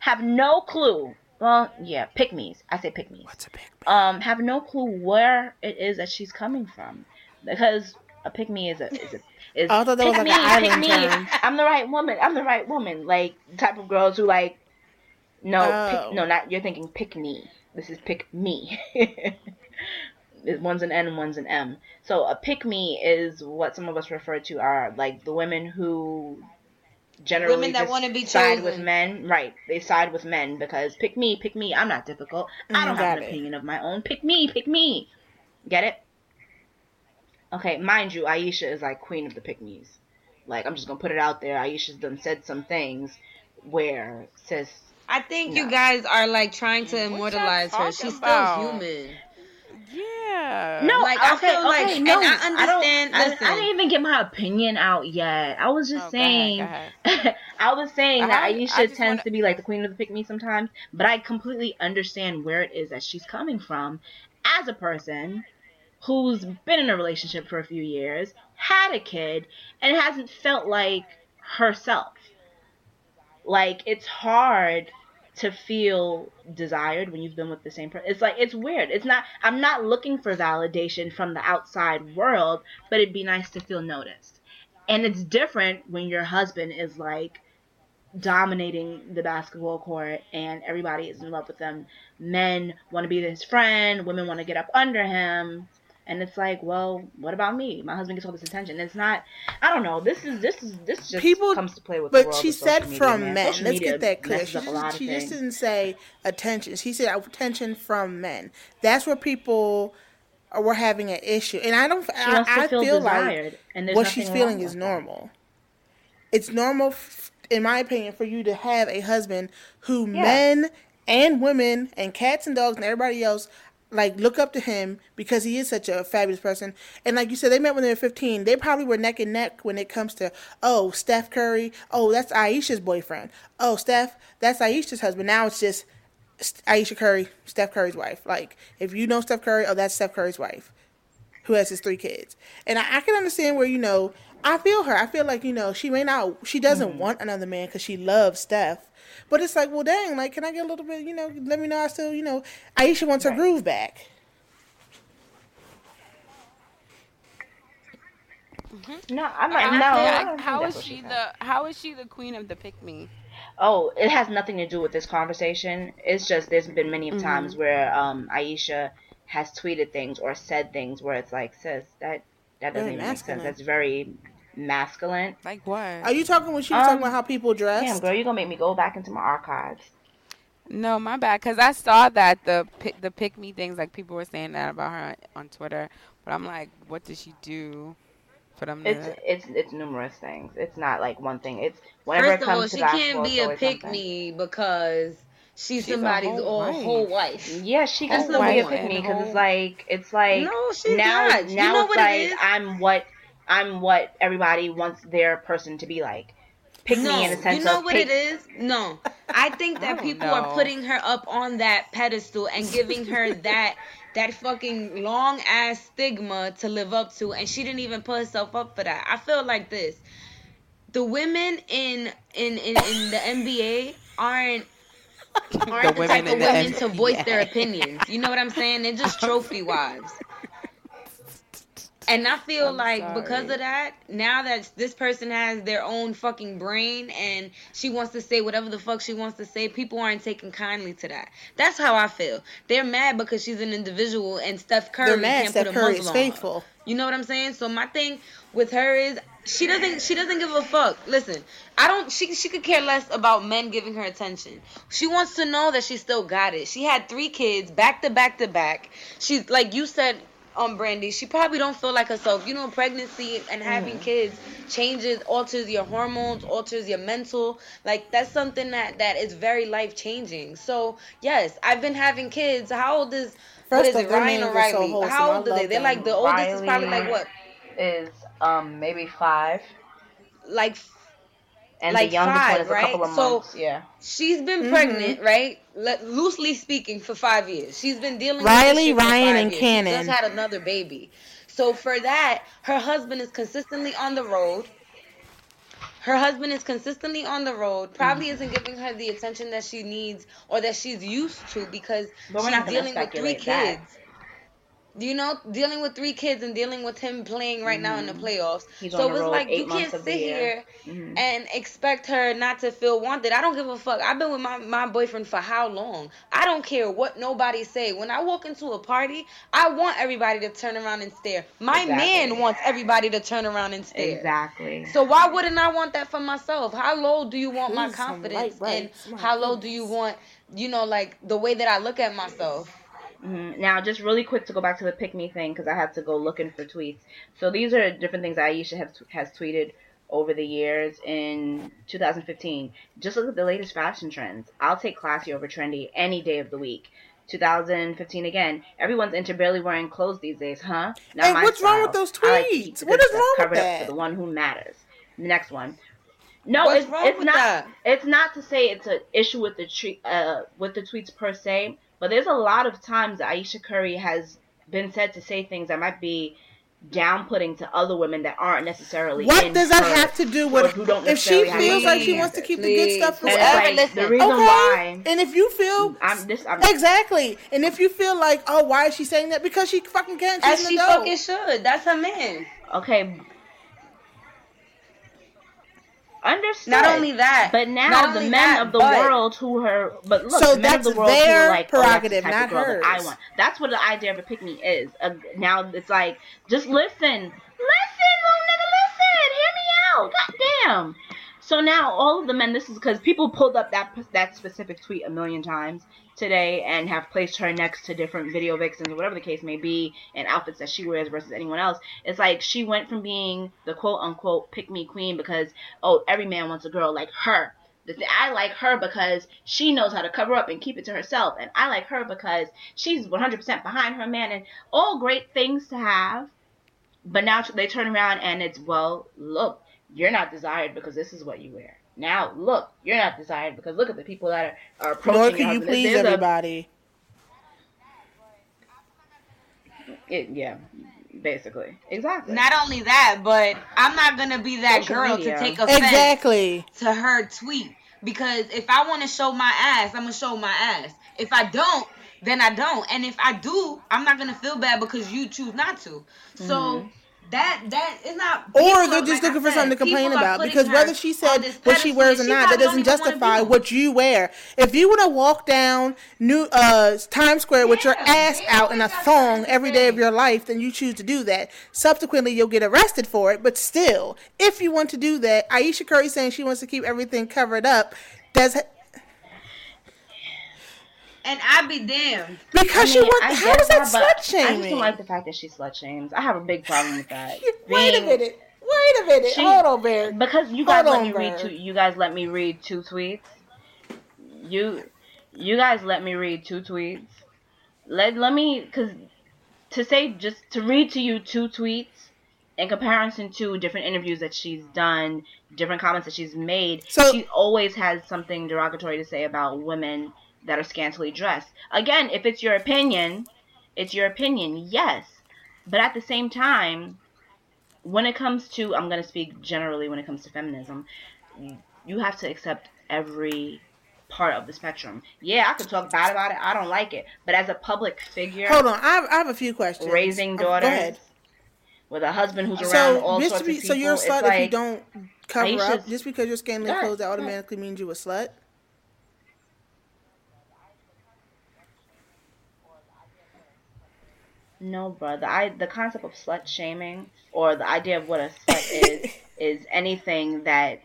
have no clue. Well, yeah, pick me's. I say pick me's. What's a big Um, have no clue where it is that she's coming from, because a pick me is a is a is. [LAUGHS] I thought that was pick like an me, island pick me. term. I'm the right woman. I'm the right woman. Like type of girls who like. No, Oh. pick, no, not you're thinking pick me. This is pick me. [LAUGHS] One's an N and one's an M. So a pick me is what some of us refer to are like the women who generally Women that just wanna be side chosen. with men. Right. They side with men because pick me, pick me. I'm not difficult. I Mm, don't have an it. opinion of my own. Pick me, pick me. Get it? Okay, mind you, Ayesha is like queen of the pick me's. Like I'm just gonna put it out there. Ayesha's done said some things where says I think No. you guys are like trying to immortalize her. She's about? still human. Yeah. No, Like, I okay, feel like- okay, and no, I don't- understand- I, listen. I didn't even get my opinion out yet. I was just Oh, go ahead, saying. go [LAUGHS] I was saying that I- I Ayesha tends wanna- to be like the queen of the pick me sometimes, but I completely understand where it is that she's coming from as a person who's been in a relationship for a few years, had a kid, and hasn't felt like herself. Like it's hard to feel desired when you've been with the same person. It's like it's weird. It's not I'm not looking for validation from the outside world, but it'd be nice to feel noticed. And it's different when your husband is like dominating the basketball court and everybody is in love with them. Men want to be his friend, women want to get up under him. And it's like, well, what about me? My husband gets all this attention. It's not. I don't know. This is this is this just People- comes to play with. the But world she said media, from man. men. Social Let's get that clear. She, just, she just didn't say attention. She said attention from men. That's where people are, were having an issue. And I don't. I, I feel, feel like what she's feeling is that. normal. It's normal, f- in my opinion, for you to have a husband who Yeah. men and women and cats and dogs and everybody else like look up to him because he is such a fabulous person. And like you said, they met when they were 15. They probably were neck and neck when it comes to, oh, Steph Curry. Oh, that's Ayesha's boyfriend. Oh, Steph, that's Ayesha's husband. Now it's just Ayesha Curry, Steph Curry's wife. Like, if you know Steph Curry, oh, that's Steph Curry's wife. who has his three kids, and I, I can understand where you know I feel her. I feel like you know she may not, she doesn't Mm-hmm. want another man because she loves Steph, but it's like, well, dang, like, can I get a little bit, you know, let me know I still, you know, Ayesha wants her groove back. No, I'm I like, no. I like, don't think how that's is what she said. the how is she the queen of the pick me? Oh, it has nothing to do with this conversation. It's just there's been many Mm-hmm. times where um Ayesha has tweeted things or said things where it's like, sis, that that doesn't Very even make sense. That's very masculine. Like what? Are you talking when she was talking Um, about how people dress? Damn, girl, you're gonna make me go back into my archives. No, my bad. Cause I saw that the pick, the pick me things like people were saying that about her on, on Twitter, but I'm like, what did she do for them? It's To, it's it's numerous things. It's not like one thing. It's whenever First it of all, comes she can't be a pick something. me because she's, She's a somebody's whole all wife. whole wife. Yeah, she can That's still number be a one. me because it's like it's like No, she's now not. You now know it's what it like is? I'm what I'm what everybody wants their person to be like. Pick no, me in the sense you know of what pick, it is? No, I think that [LAUGHS] don't people are putting her up on that pedestal and giving her [LAUGHS] that that fucking long ass stigma to live up to, and she didn't even put herself up for that. I feel like this: the women in in in, in the NBA aren't. Aren't the, women type of the women to voice their opinions. You know what I'm saying? They're just trophy wives. And I feel I'm like because of that, now that this person has their own fucking brain and she wants to say whatever the fuck she wants to say, people aren't taking kindly to that. That's how I feel. They're mad because she's an individual and Steph Curry They're mad can't Steph put a Curry muzzle is on her. faithful. You know what I'm saying? So my thing with her is she doesn't she doesn't give a fuck. Listen, I don't she she could care less about men giving her attention. She wants to know that she still got it. She had three kids back to back to back. She's like you said um Brandy, she probably don't feel like herself. You know, pregnancy and having kids changes, alters your hormones, alters your mental. Like that's something that that is very life changing. So yes, I've been having kids. How old is what First is off, it, Ryan or are so Riley? How old are they? They're like the oldest is probably like what? is um maybe five, Like and Like the youngest five, one is a couple right? of So- months. yeah, she's been Mhm. pregnant, right? Le- loosely speaking, for five years. She's been dealing Riley, with this shit for Ryan, and years. Canon. She just had another baby. So for that, her husband is consistently on the road. Her husband is consistently on the road. Probably isn't giving her the attention that she needs or that she's used to because But we're she's not dealing with three kids. that. You know dealing with three kids and dealing with him playing right now in the playoffs? Mm-hmm. He's so the it's like you can't sit here Mhm. and expect her not to feel wanted. I don't give a fuck. I've been with my, my boyfriend for how long? I don't care what nobody say. When I walk into a party, I want everybody to turn around and stare. My Exactly. man wants everybody to turn around and stare. exactly. So why wouldn't I want that for myself? How low do you want my Ooh, some confidence and. My how low do you want, you know, like the way that I look at myself? Mhm. Now, just really quick to go back to the pick me thing because I had to go looking for tweets. So these are different things Ayesha has, has tweeted over the years in 2015. Just look at the latest fashion trends. I'll take classy over trendy any day of the week. 2015 again. Everyone's into barely wearing clothes these days, huh? Not Hey, my what's wrong with those I like to keep tweets? the What is wrong with that? for the one who matters. The next one. No, What's it's, wrong it's not. that? It's not to say it's an issue with the tre- uh with the tweets per se, but there's a lot of times that Ayesha Curry has been said to say things that might be down-putting to other women that aren't necessarily. What in does that her- have to do with who don't if she feels like she wants to keep the good stuff for And whoever it's like, listen. the reason okay. why And if you feel I'm this, I'm exactly, and if you feel like, oh, why is she saying that? Because she fucking can. She's As she adult. fucking should. That's her man. okay. Understood. Not only that, But now the men that, of the world who her, but look, So the men of the world who are like, oh, that's the prerogative, type not of girl that I want. That's what the idea of a pick me is. Uh, now it's like, just listen, listen, little nigga, listen, hear me out, goddamn. So now all of the men, this is because people pulled up that that specific tweet a million times today and have placed her next to different video vixens or whatever the case may be and outfits that she wears versus anyone else. It's like she went from being the quote unquote pick me queen because oh every man wants a girl like her. I like her because she knows how to cover up and keep it to herself, and I like her because she's 100% behind her man, and all great things to have. But now they turn around and it's well, look, you're not desired because this is what you wear. Now look, you're not desired because look at the people that are, are approaching Nor your can you husband. please There's a- everybody. it, yeah, Basically, exactly. Not only that, but I'm not gonna be that Social girl media. to take offense Exactly. to her tweet because if I want to show my ass, I'm gonna show my ass. If I don't, then I don't. And if I do, I'm not gonna feel bad because you choose not to. So mm-hmm. That that is not. Or they're just like I looking for said, something to complain about because whether she said what she wears or she not, that doesn't don't even wanna justify what you wear. If you want to walk down New uh Times Square with your ass they out in a thong every day of your life, then you choose to do that. Subsequently, you'll get arrested for it. But still, if you want to do that, Ayesha Curry saying she wants to keep everything covered up. Does And I be damned. because I she mean, wants. I How is that slut I just don't like the fact that she slut shames. I have a big problem with that. [LAUGHS] Wait a minute. Wait a minute. She- Hold on, Bear. Because you guys Hold let me read two. You guys let me read two tweets. You, you guys let me read two tweets. Let let me because to say just to read to you two tweets in comparison to different interviews that she's done, different comments that she's made. So- she always has something derogatory to say about women that are scantily dressed. Again, if it's your opinion, it's your opinion. Yes, but at the same time, when it comes to I'm going to speak generally when it comes to feminism, you have to accept every part of the spectrum. Yeah, I could talk bad about it. I don't like it, but as a public figure Hold on. I have, I have a few questions. raising daughters with a husband who's around So, all just sorts be, of so you're a slut if you don't cover Ayesha's- up. Just because you're scantily Right, clothed, that automatically means you a slut. No, bro. The I the concept of slut shaming or the idea of what a slut [LAUGHS] is is anything that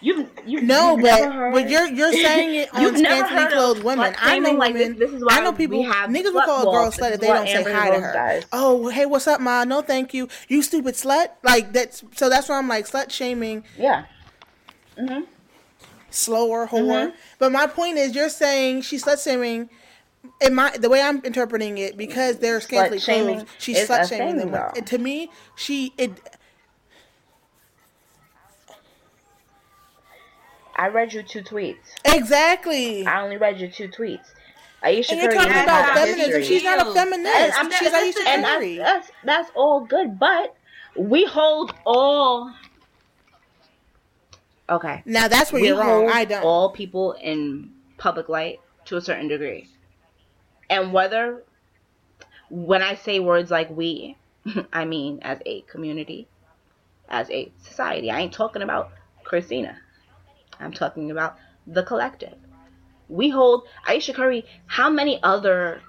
you've you've, No, you've but never heard. but you're you're [LAUGHS] saying it on You've never scantily of clothed women. I know shaming? Like, women. this- this is why I know we people. have Niggas will call a girl slut if they don't say hi to her. does. Oh, hey, what's up, ma? No, thank you. You stupid slut. Like that's so. That's why I'm like slut shaming, Yeah. Mhm. slower whore. Mhm. But my point is, you're saying she's slut shaming. In my the way I'm interpreting it, because they're scantily shaming clothed, she's is slut a shaming them. though. And to me, she it. I read you two tweets. Exactly. I only read you two tweets. Ayesha And you're Curry talking about feminism. history. She's not a feminist. And I'm She's not- Ayesha and Curry. that's, that's that's all good, but we hold all. Okay. Now that's where we you're wrong. I don't. all people in public light to a certain degree, and whether when I say words like we, [LAUGHS] I mean as a community, as a society. I ain't talking about Christina. I'm talking about the collective. We hold Ayesha Curry. How many other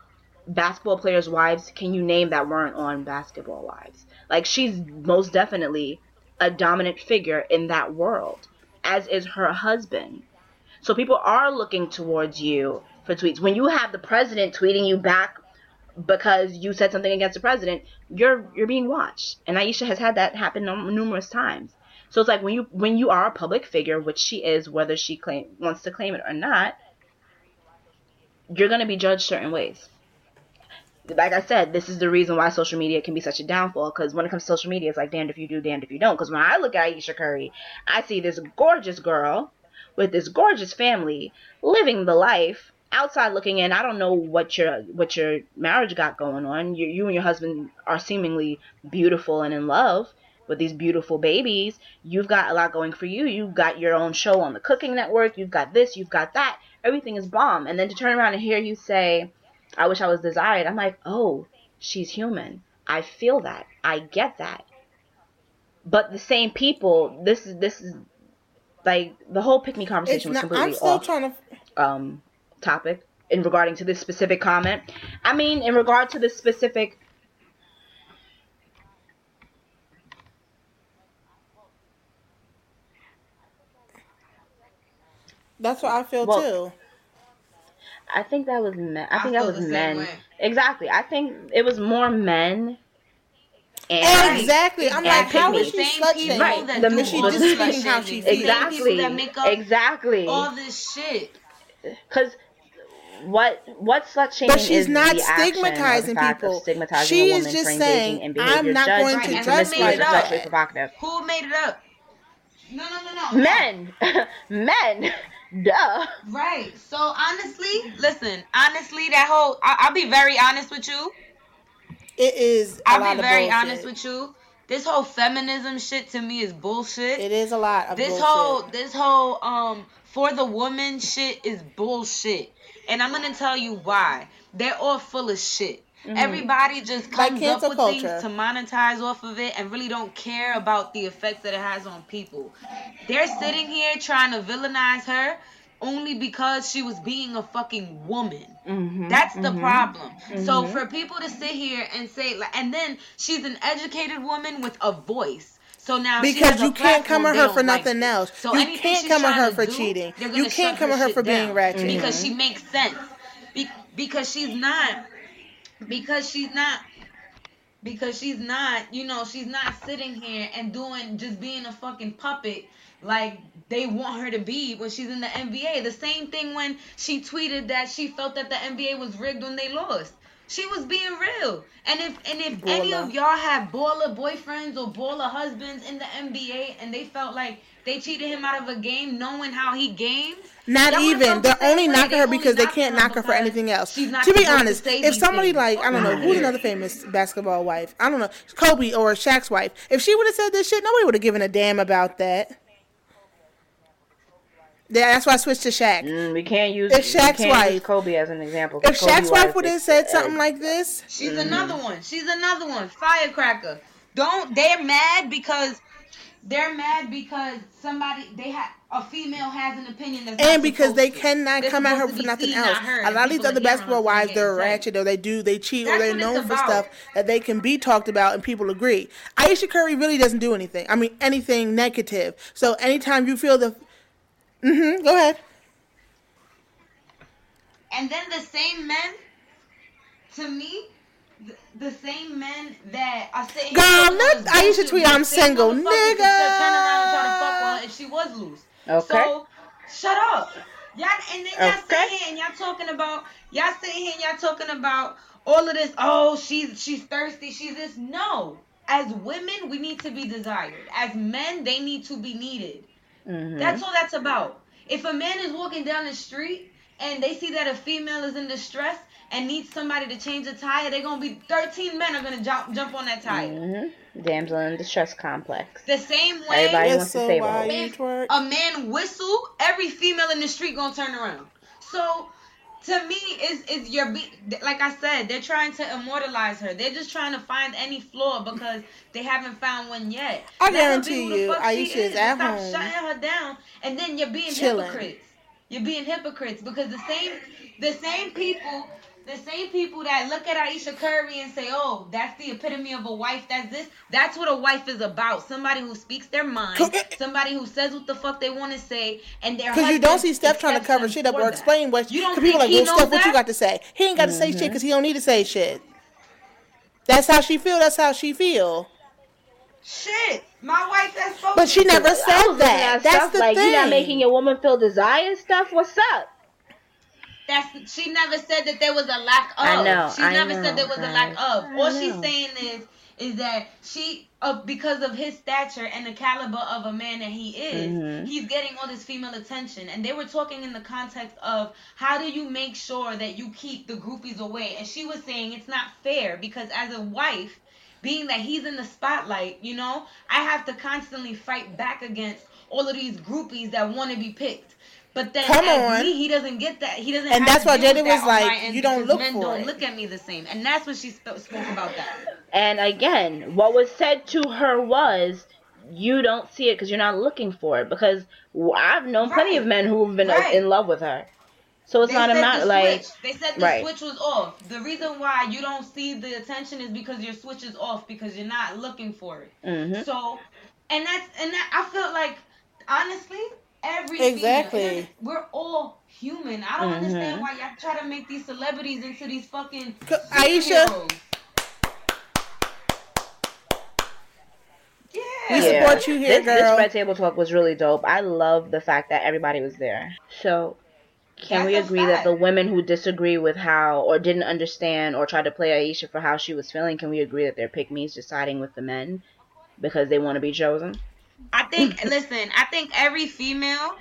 basketball players' wives can you name that weren't on Basketball Wives? Like she's most definitely a dominant figure in that world, as is her husband. So people are looking towards you for tweets. When you have the president tweeting you back because you said something against the president, you're you're being watched. And Ayesha has had that happen num- numerous times. So it's like when you when you are a public figure, which she is, whether she claim wants to claim it or not, you're gonna be judged certain ways. Like I said, this is the reason why social media can be such a downfall. Because when it comes to social media, it's like damned if you do, damned if you don't. Because when I look at Ayesha Curry, I see this gorgeous girl with this gorgeous family living the life. Outside looking in, I don't know what your what your marriage got going on. You you and your husband are seemingly beautiful and in love with these beautiful babies. You've got a lot going for you. You've got your own show on the Cooking Network. You've got this. You've got that. Everything is bomb. And then to turn around and hear you say, "I wish I was desired," I'm like, oh, she's human. I feel that. I get that. But the same people, this is this is like the whole pick me conversation was not. completely I'm still off trying to. um, topic in regarding to this specific comment. I mean, in regard to this specific. That's what I feel Well, too. I think that was men. I I think that feel was the same men. way. Exactly. I think it was more men. And Exactly. I'm And like, how pick is me. she Same slut people shaming? Right, that the- do Is she just slut how shaming. she feels? exactly. that make up Exactly. all this shit. Because what what slut shaming But she's is not the action or the stigmatizing people. stigmatizing She a is just saying, "I'm not judged going and to to dress promiscuous sexually provocative. Who made it up? No, no, no, no. Men, [LAUGHS] men, [LAUGHS] duh. Right. So honestly, listen. Honestly, that whole I- I'll be very honest with you. It is. a I'll lot be very bullshit. honest with you. This whole feminism shit to me is bullshit. It is a lot of this bullshit. whole this whole um for the woman shit is bullshit. And I'm gonna tell you why. They're all full of shit. Mm-hmm. Everybody just Like comes up with culture. things to monetize off of it and really don't care about the effects that it has on people. They're sitting here trying to villainize her only because she was being a fucking woman. Mm-hmm. That's the mm-hmm. problem. So mm-hmm. for people to sit here and say like, and then she's an educated woman with a voice. So now she Because has a you can't come at her for nothing it. else. So You can't come at her for do, cheating. You can't come at her shit for being ratchet. because Mhm. she makes sense. Be- because she's not. Because she's not. Because she's not, you know, she's not sitting here and doing just being a fucking puppet like they want her to be when she's in the NBA. The same thing when she tweeted that she felt that the NBA was rigged when they lost. She was being real. And if and if any of y'all have baller boyfriends or baller husbands in the NBA and they felt like they cheated him out of a game knowing how he games, Not even. They're only knocking her because they can't knock her for anything else. she's not To be supposed to honest, if somebody things. like I don't know who's another famous basketball wife, I don't know Kobe or Shaq's wife, if she would have said this shit, nobody would have given a damn about that. Yeah, that's why I switched to Shaq. Mm, we can't use, If we Shaq's can't wife- use Kobe as an example. If Kobe Shaq's wife would have said something like this, She's another one. She's another one. Firecracker. Don't they're mad because they're mad because somebody they have a female has an opinion that's not and because they to. cannot They're come at her for nothing seen, else. not A lot of these other are hearing basketball wives, they're tight. ratchet or they do, they cheat or they're known for stuff that they can be talked about and people agree. Ayesha Curry really doesn't do anything. I mean, anything negative. So anytime you feel the, mm-hmm, go ahead. And then the same men, to me, the, the same men that are saying Girl, was Ayesha loose, tweet, "I'm single, nigga." Turn around and try to fuck with her she was loose. Okay. So shut up. Y'all and then y'all Okay. sitting here and y'all talking about y'all sitting here and y'all talking about all of this. Oh, she's she's thirsty. She's this. No. As women, we need to be desired. As men, they need to be needed. Mhm. That's all that's about. If a man is walking down the street and they see that a female is in distress and needs somebody to change a tire, they're gonna be 13 men are gonna jump jump on that tire. Mm-hmm. Damsel in distress complex. The same way Everybody It's wants to so save why her. you a man whistle, every female in the street gonna turn around. So to me, is is your be like I said, they're trying to immortalize her. They're just trying to find any flaw because they haven't found one yet. I guarantee you, Ayesha is at stop home shutting her down, and then you're being chilling. hypocrites. You're being hypocrites because the same the same people. The same people that look at Ayesha Curry and say, "Oh, that's the epitome of a wife." That's this. That's what a wife is about. Somebody who speaks their mind. Somebody who says what the fuck they want to say, and their Because you don't see Steph trying to cover shit up for or that. explain what. You don't people like, well, knows Steph, what you got to say? He ain't got to say shit mm-hmm. because he don't need to say shit. That's how she feel. That's how she feel. Shit, my wife that's supposed But she never said that. That's stuff the like thing. you're not making your woman feel desire stuff. What's up? That's she never said that there was a lack of. I know, She I never know, said there was a lack of. I All she's saying is is that she uh, because of his stature and the caliber of a man that he is, Mhm. he's getting all this female attention. And they were talking in the context of how do you make sure that you keep the groupies away? And she was saying it's not fair because as a wife, being that he's in the spotlight, you know, I have to constantly fight back against all of these groupies that want to be picked. But then Come as on. me, he doesn't get that. He doesn't. And have that's to why Jada that was like, you don't because look men for don't it. look at me the same. And that's what she sp- spoke about that. And again, what was said to her was, "You don't see it because you're not looking for it." Because I've known plenty of men who've been uh, Right. in love with her. So it's They not a said matter like they said the right. switch was off. The reason why you don't see the attention is because your switch is off because you're not looking for it. hmm So, and that's and that I felt like honestly, every Exactly. female, we're all human. I don't Mhm. understand why y'all try to make these celebrities into these fucking Co- Ayesha, superheroes. We Yeah. support you here, this, this red table talk was really dope. I love the fact that everybody was there. So, can That's we agree that the women who disagree with how or didn't understand or tried to play Ayesha for how she was feeling, can we agree that they're pick me's just with the men because they want to be chosen? I think listen, I think every female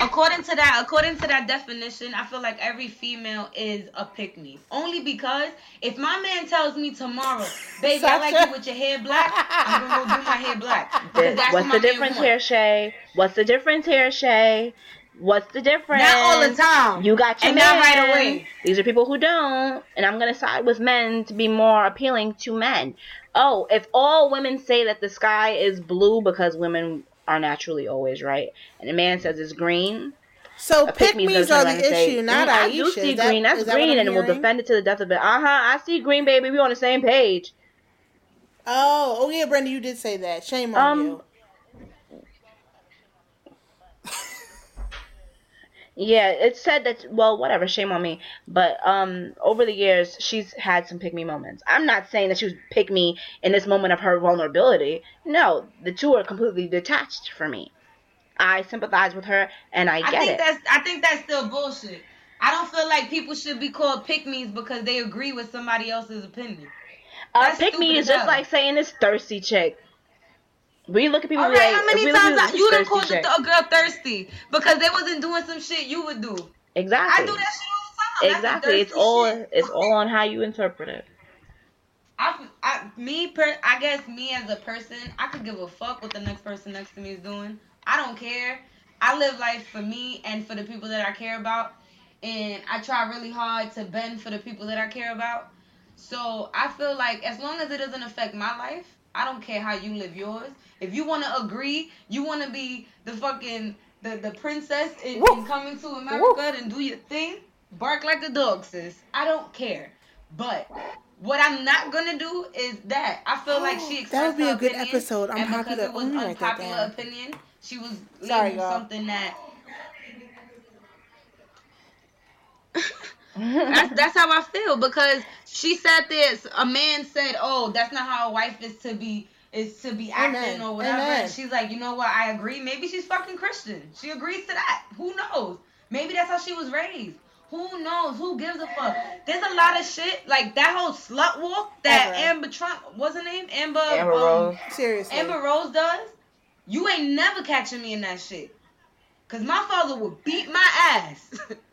according to that, according to that definition, I feel like every female is a pick me. Only because if my man tells me tomorrow, baby, I like you with your hair black, I'm gonna go do my hair black. This- That's What's what the my man difference want. here, Shay? What's the difference here, Shay? What's the difference? Not all the time. You got your And not man. right away. These are people who don't, and I'm gonna side with men to be more appealing to men. Oh, if all women say that the sky is blue because women are naturally always right, and a man says it's green, So pick pick-me's me's are the issue, say, not "Mm. I do see that- green. That's that green, and we'll defend it to the death of it. Uh huh. I see green, baby. We on the same page. Oh, oh yeah, Brenda, you did say that. Shame on Um, you. Yeah, it said that. Well, whatever. Shame on me. But um, over the years, she's had some pick me moments. I'm not saying that she was pick me in this moment of her vulnerability. No, the two are completely detached for me. I sympathize with her, and I I get think it. that's I think that's still bullshit. I don't feel like people should be called pick me's because they agree with somebody else's opinion. Uh, pick me is just like saying this thirsty chick. We look at people All like, right, how many we look at times I, you done called a, a girl thirsty because they wasn't doing some shit you would do? Exactly. I do that shit all the time. Exactly. It's all shit. it's all on how you interpret it. I, I, me per, I guess me as a person, I could give a fuck what the next person next to me is doing. I don't care. I live life for me and for the people that I care about, and I try really hard to bend for the people that I care about. So I feel like as long as it doesn't affect my life, I don't care how you live yours. If you want to agree, you want to be the fucking the, the princess in, in coming to America and do your thing, bark like a dog, sis. I don't care. But what I'm not gonna do is that. I feel like she expressed [GASPS] That would be a good episode. I'm happy because to- it was me write that unpopular opinion. She was Sorry, y'all. something that. [LAUGHS] [LAUGHS] that's that's how I feel because she said this. A man said, "Oh, that's not how a wife is to be is to be acting Amen. or whatever." Amen. And she's like, "You know what? I agree. Maybe she's fucking Christian. She agrees to that. Who knows? Maybe that's how she was raised." Who knows? Who gives a fuck? There's a lot of shit like that whole slut walk that Ever. Amber Trump, was her name? Amber. Amber um, Rose. Seriously. Amber Rose does, you ain't never catching me in that shit. Cause my father would beat my ass. [LAUGHS]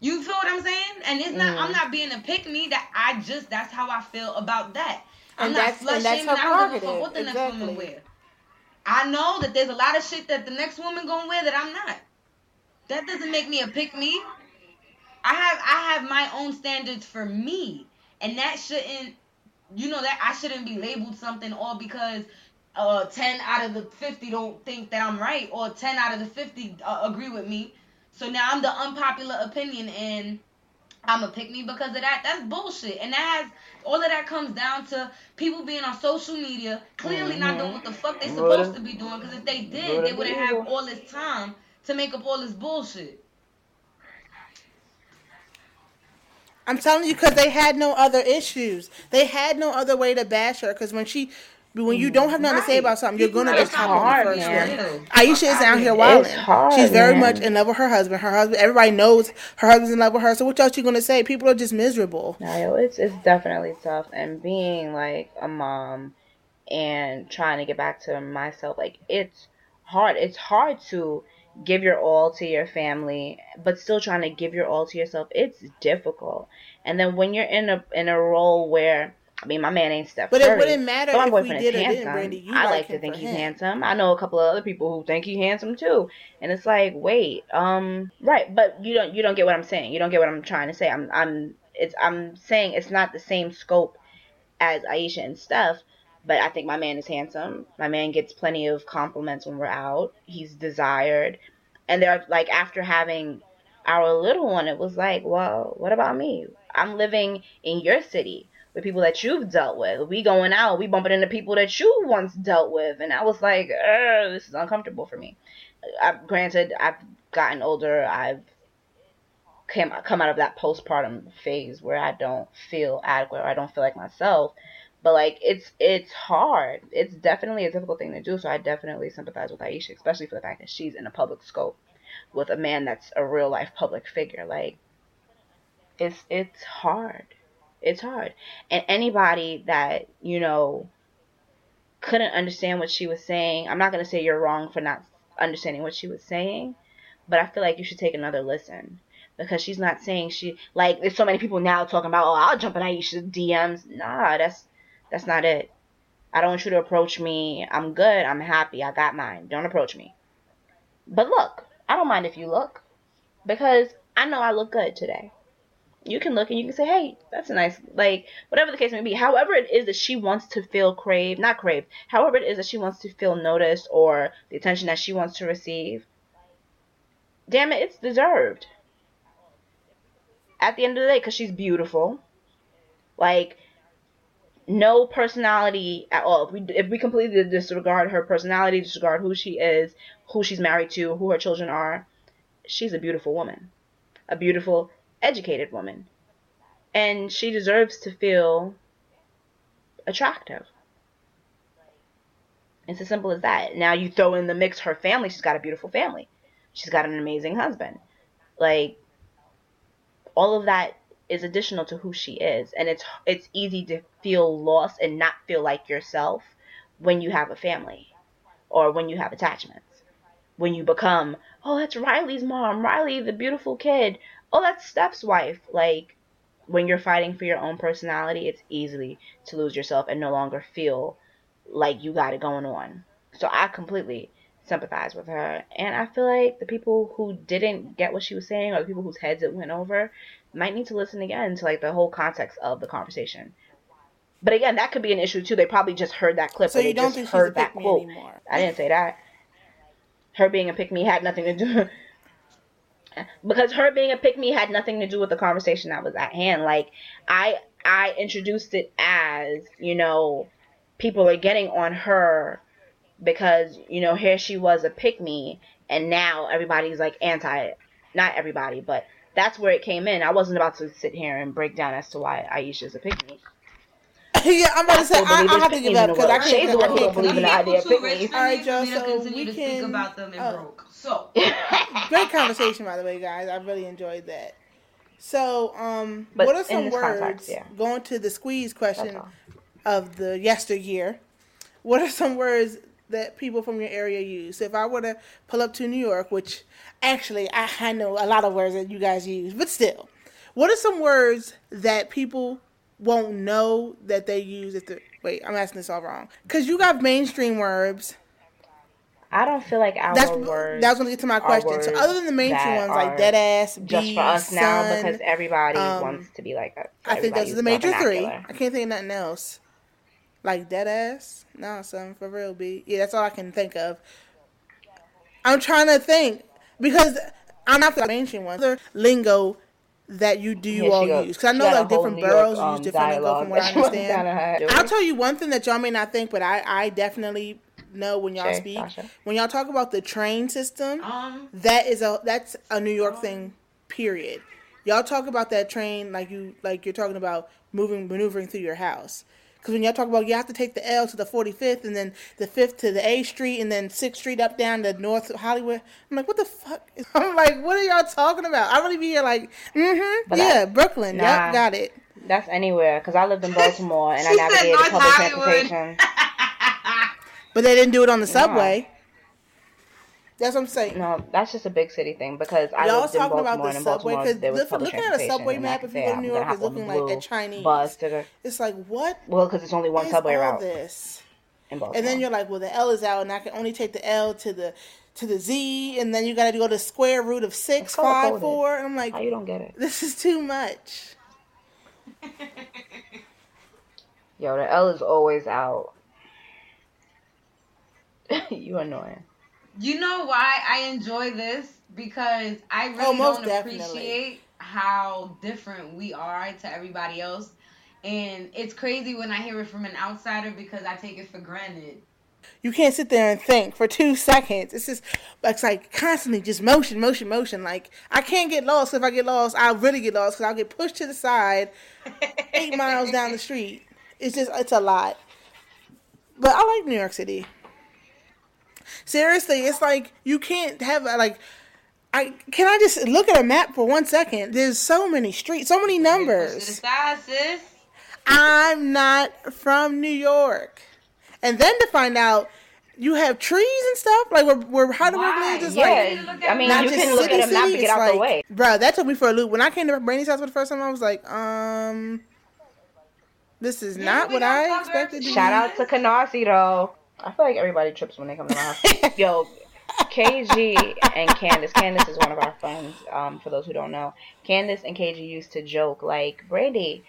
you feel what I'm saying? And it's not. Mhm. I'm not being a pick me. That I just. That's how I feel about that. I'm And not that's- slut and her I don't give a fuck what the next woman Exactly. wear. I know that there's a lot of shit that the next woman gonna wear that I'm not. That doesn't make me a pick me. I have I have my own standards for me, and that shouldn't, you know, that I shouldn't be labeled something all because uh 10 out of the 50 don't think that I'm right, or 10 out of the 50 uh, agree with me. So now I'm the unpopular opinion, and I'm a pick me because of that. That's bullshit, and that has all of that comes down to people being on social media, clearly not doing what the fuck they mm-hmm. supposed to be doing. Because if they did, they wouldn't have all this time to make up all this bullshit. I'm telling you, because they had no other issues. They had no other way to bash her. Because when she, when you don't have nothing to say about something, you're gonna gotta just stop hop on the first man. one. Ayesha is out here wilding. hard, She's very man. much in love with her husband. Her husband, everybody knows her husband's in love with her. So what else you gonna say? People are just miserable. No, it's it's definitely tough, and being like a mom and trying to get back to myself, like it's hard. It's hard to give your all to your family, but still trying to give your all to yourself. It's difficult, and then when you're in a in a role where I mean, my man ain't Steph But it wouldn't matter my if we boyfriend did is handsome. Brandy. You I like like to think he's him. handsome. I know a couple of other people who think he's handsome too, and it's like, wait, um, right? But you don't you don't get what I'm saying. You don't get what I'm trying to say. I'm I'm it's I'm saying it's not the same scope as Ayesha and Steph. But I think my man is handsome. My man gets plenty of compliments when we're out. He's desired. And they're like after having our little one, it was like, well, what about me? I'm living in your city with people that you've dealt with. We going out, we bumping into people that you once dealt with, and I was like, this is uncomfortable for me. I, granted, I've gotten older. I've came come out of that postpartum phase where I don't feel adequate or I don't feel like myself. But like it's it's hard. It's definitely a difficult thing to do. So I definitely sympathize with Ayesha, especially for the fact that she's in a public scope with a man that's a real life public figure. Like it's it's hard. It's hard. And anybody that, you know, couldn't understand what she was saying, I'm not gonna say you're wrong for not understanding what she was saying, but I feel like you should take another listen because she's not saying she like there's so many people now talking about oh I'll jump in Ayesha's DMs. Nah, that's that's not it. I don't want you to approach me. I'm good. I'm happy. I got mine. Don't approach me. But look, I don't mind if you look because I know I look good today. You can look and you can say, hey, that's a nice, like, whatever the case may be. However, it is that she wants to feel craved, not craved, however, it is that she wants to feel noticed or the attention that she wants to receive, damn it, it's deserved. At the end of the day, because she's beautiful. Like, no personality at all. If we, if we completely disregard her personality, disregard who she is, who she's married to, who her children are, she's a beautiful woman. A beautiful, educated woman. And she deserves to feel attractive. It's as simple as that. Now you throw in the mix her family, she's got a beautiful family. She's got an amazing husband. Like all of that is additional to who she is and it's it's easy to feel lost and not feel like yourself when you have a family or when you have attachments. When you become, "Oh, that's Riley's mom, Riley the beautiful kid. Oh, that's Steph's wife." Like when you're fighting for your own personality, it's easy to lose yourself and no longer feel like you got it going on. So I completely sympathize with her. And I feel like the people who didn't get what she was saying or the people whose heads it went over might need to listen again to like the whole context of the conversation. But again, that could be an issue too. They probably just heard that clip. So or you they don't just think she's a that quote. anymore? I didn't say that. Her being a pick me had nothing to do [LAUGHS] because her being a pick me had nothing to do with the conversation that was at hand. Like I I introduced it as, you know, people are getting on her because, you know, here she was a pick me and now everybody's like anti it. Not everybody, but that's where it came in. I wasn't about to sit here and break down as to why Ayesha's a pick me. yeah, I'm about to say I, believe I have to give me's up because I can't. The I one who can't believe in the idea of pick me. All right, me y'all, for me to so we to speak can- about them and oh. broke. So [LAUGHS] Great conversation, by the way, guys. I really enjoyed that. So, um, But what are some words context, yeah. going to the squeeze question of the yesteryear? What are some words that people from your area use? So if I were to pull up to New York, which actually I, I know a lot of words that you guys use, but still, what are some words that people won't know that they use? If the wait, I'm asking this all wrong because you got mainstream words. I don't feel like our That's words that was gonna get to my question. So other than the mainstream that ones like dead ass, just B, for us now son, because everybody um, wants to be like us. I think those are the major three. I can't think of nothing else. Like dead ass? No, son, for real, B. Yeah, that's all I can think of. I'm trying to think because I'm not the mainstream ones. Other lingo that you do you all goes. use? Because I know like different New York, boroughs um, use different lingo from what I that [LAUGHS] she wrote understand. down in her- I'll tell you one thing that y'all may not think, but I, I definitely know when y'all Shay, speak. Sasha. When y'all talk about the train system, um that is a that's a New York thing. Period. Y'all talk about that train like you like you're talking about moving maneuvering through your house. Because when y'all talk about you have to take the L to the 45th and then the 5th to the A Street and then 6th Street up down to North Hollywood. I'm like, what the fuck? [LAUGHS] I'm like, what are y'all talking about? I really be here like, mm-hmm, But yeah, that- Brooklyn. nah. Yep, got it. That's anywhere because I lived in [LAUGHS] Baltimore and I She navigated public Hollywood. transportation. [LAUGHS] But they didn't do it on the subway. That's what I'm saying. No, that's just a big city thing because I Y'all lived in talking Baltimore about the in subway because look, looking at a subway map if you go to New York is looking like a Chinese. bus It's like what well because it's only one subway route this? And then you're like, well, the L is out, and I can only take the L to the to the Z, and then you got to go to square root of six five four, and I'm like, how you don't get it? this is too much. [LAUGHS] Yo, the L is always out. [LAUGHS] you annoying. You know why I enjoy this? Because I really Oh, most don't definitely. appreciate how different we are to everybody else. And it's crazy when I hear it from an outsider because I take it for granted. You can't sit there and think for two seconds. It's just it's like constantly just motion, motion, motion. Like I can't get lost. If I get lost, I'll really get lost because I'll get pushed to the side eight miles down the [LAUGHS] street. It's just it's a lot. But I like New York City. Seriously, it's like you can't have like I can I just look at a map for one second. There's so many streets, so many Push to the numbers. I'm not from New York. And then to find out you have trees and stuff like where, where Heidelberg Why? lives. It's Yeah, like I mean, not you just can look city, at a map to get out like, the way. Bro, that took me for a loop. When I came to Brandy's house for the first time, I was like, um, this is Yeah, not what I covered. expected. To Shout out to Canarsie though. I feel like everybody trips when they come to my house. Yo, KG and Candace. Candace is one of our friends. Um, for those who don't know, Candace and KG used to joke like, "Brandy,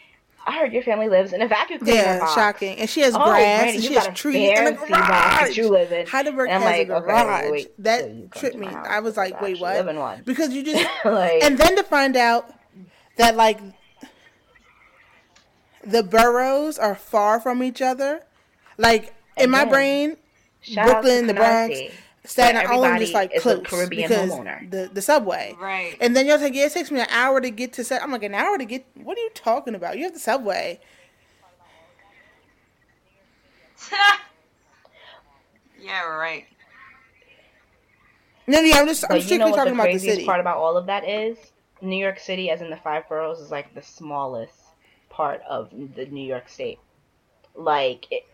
I heard your family lives in a vacuum cleaner Yeah, box. shocking. And she has Oh, grass, Brandy, and she has a trees, and a fancy that garage. you live in. Heidelberg And I'm has like, a okay, garage. wait that come tripped me. I was like, wait, what? live in one. Because you just [LAUGHS] like, and then to find out that like the boroughs are far from each other. Like in my brain, shout out to Brooklyn, the Bronx, Staten Where Island everybody just like is close Caribbean because homeowner. the the subway. Right. And then you're like, yeah, it takes me an hour to get to. Set. I'm like, an hour to get. What are you talking about? You have the subway. [LAUGHS] yeah, right. No, yeah, I'm just. I'm But you strictly know what talking the about the craziest city. part about all of that is? New York City, as in the five boroughs, is like the smallest part of the New York State. Like, it,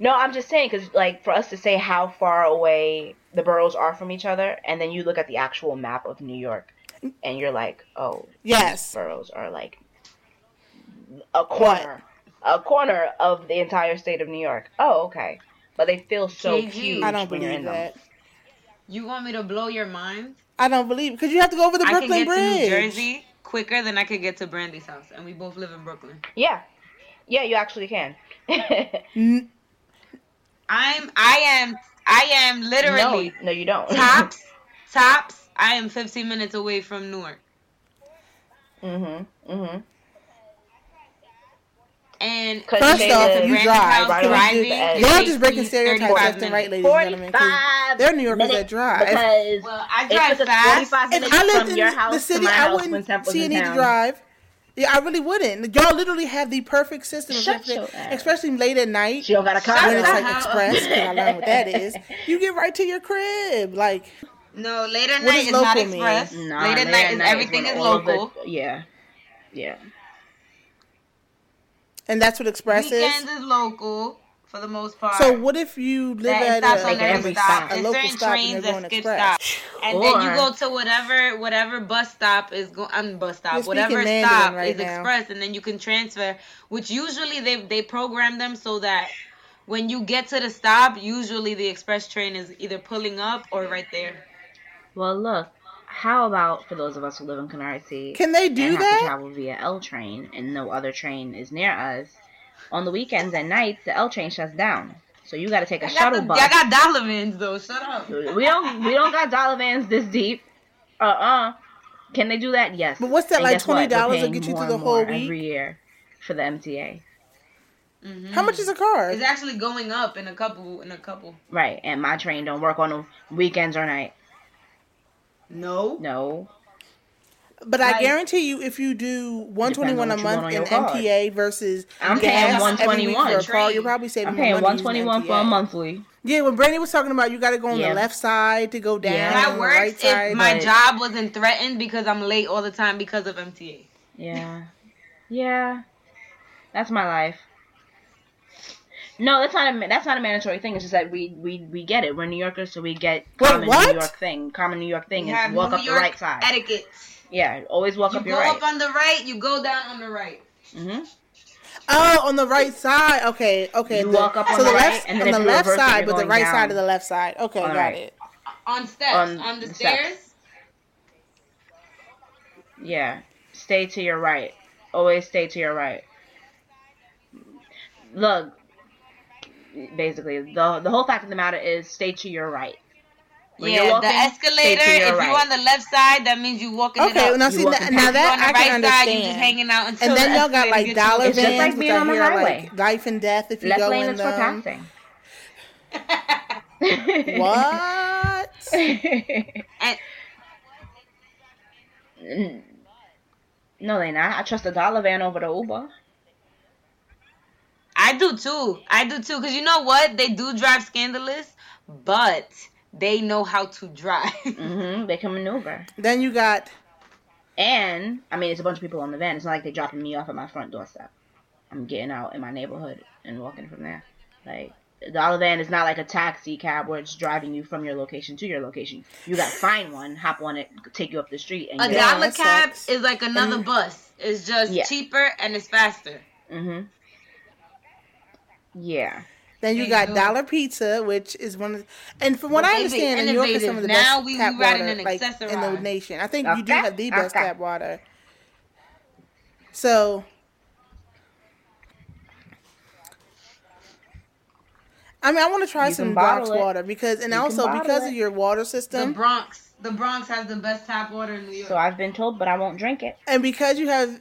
no, I'm just saying because, like, for us to say how far away the boroughs are from each other, and then you look at the actual map of New York, and you're like, oh, Yes. these boroughs are like a corner, a corner of the entire state of New York. Oh, okay, but they feel so KG. huge I don't when you're believe in them. that. You want me to blow your mind? I don't believe because you have to go over the I can Brooklyn get to New Bridge. Jersey quicker than I could get to Brandy's house, and we both live in Brooklyn. Yeah. Yeah, you actually can. [LAUGHS] N- I'm, I am, I am literally no, no you don't. tops, [LAUGHS] tops. I am 15 minutes away from Newark, Mm mhm. Mm Mhm. and First off, live you drive, house right on driving. the edge. it Y'all takes just breaking stereotypes 35 left and right, ladies and gentlemen. 'cause They're New Yorkers that drive. Because Well, I drive took us fast. If I lived in the city, I wouldn't see a need to drive. Yeah, I really wouldn't. Y'all literally have the perfect system, of Shut your ass. especially late at night She don't got a car. when it's like the express. up. 'cause I learned what that is. You get right to your crib. Like No, late at night does is not local mean? express. Nah, late at night is everything when is all of it- local. yeah. Yeah. and that's what express Weekends is. is local for the most part. So what if you live that at stops a, on Like every every stop. stop. a local certain stop and trains that skip express? stops, and then you go to whatever whatever bus stop is going. I'm um, bus stop. You're whatever Mandarin stop right is now. express, and then you can transfer. Which usually they they program them so that when you get to the stop, usually the express train is either pulling up or right there. Well, look. How about for those of us who live in Canarsie Can they do and have to that? travel via L train and no other train is near us? On the weekends and nights, the L train shuts down, so you got to take a I shuttle the, bus. I got dollar vans though. Shut up. We don't we don't got dollar vans this deep. Uh uh Can they do that? Yes. But what's that, And like guess what? We're $20 will get you through the whole week? every year for the MTA. Mhm. How much is a car? It's actually going up in a couple in a couple. Right, and my train don't work on the weekends or night. No. No. But I guarantee you, if you do one twenty one a Depends on month in want on your card. MTA versus I'm gas paying 121. for a car, you're probably saving I'm paying money one using twenty one for a monthly. Yeah, when Brandy was talking about you got to go on Yeah. the left side to go down, Yeah. That on works right if side. my but- job wasn't threatened because I'm late all the time because of MTA. Yeah. Yeah. That's my life. No, that's not a that's not a mandatory thing. It's just that we we, we get it. We're New Yorkers, so we get Wait, common what? New York thing. Common New York thing We is walk New up York the right side. etiquette. Yeah, always walk You up your right. You go up on the right, you go down on the right. Mm-hmm. Oh, on the right side. Okay, okay. You the- walk up on so the the right, left, and then on the left reverse side, but the right down. side of the left side. Okay, On the got right. it. On steps. On On, the the stairs. steps. Yeah. Stay to your right. Always stay to your right. Look, basically, the the whole fact of the matter is stay to your right. When you're yeah, walking, the escalator. stay to your If right. you're on the left side, that means you walking it Okay, up. now You see walk that, now past- If you're that on the I can right side, you just hanging out until And then the y'all got like dollar you It's just vans, like which being on the highway. like life and death if you Left go lane in is for them. passing. What? [LAUGHS] And no, they not. I trust the dollar van over the Uber. I do too. I do too. Cause you know what? They do drive scandalous, but they know how to drive. [LAUGHS] hmm They can maneuver. then you got And I mean, it's a bunch of people on the van. It's not like they're dropping me off at my front doorstep. I'm getting out in my neighborhood and walking from there. Like The dollar van is not like a taxi cab where it's driving you from your location to your location. You got to find one, hop on it, take you up the street, and A get Yeah, dollar cab sucks. is like another And- bus. It's just Yeah. cheaper and it's faster. Mhm. Yeah. Then you got. Dollar Pizza, which is one of, the, and from what But I they be understand, New York is some of the. Now best we- tap we riding water an like in the nation. I think you do have the best okay. tap water. So, I mean, I want to try You some bottle Bronx it. water because, and You also because it. of your water system, The Bronx, the Bronx has the best tap water in New York. So I've been told, but I won't drink it. and because you have.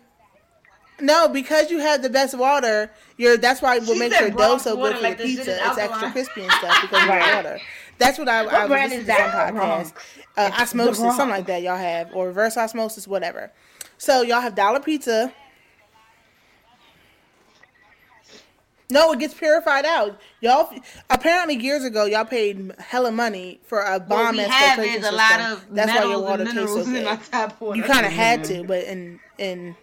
No, because you have the best water, your that's why what She makes your dough so good for like the pizza. is It's extra crispy and stuff because of Right. the water. That's what I, What I was brand listening to some podcast. Uh, osmosis, something like that. Y'all have or reverse osmosis, whatever. So y'all have dollar pizza. No, it gets purified out. Y'all apparently years ago y'all paid hella money for a what bomb we have filtration is a system. lot of That's why your water tastes so good. our tap water. You kind of had to, but in in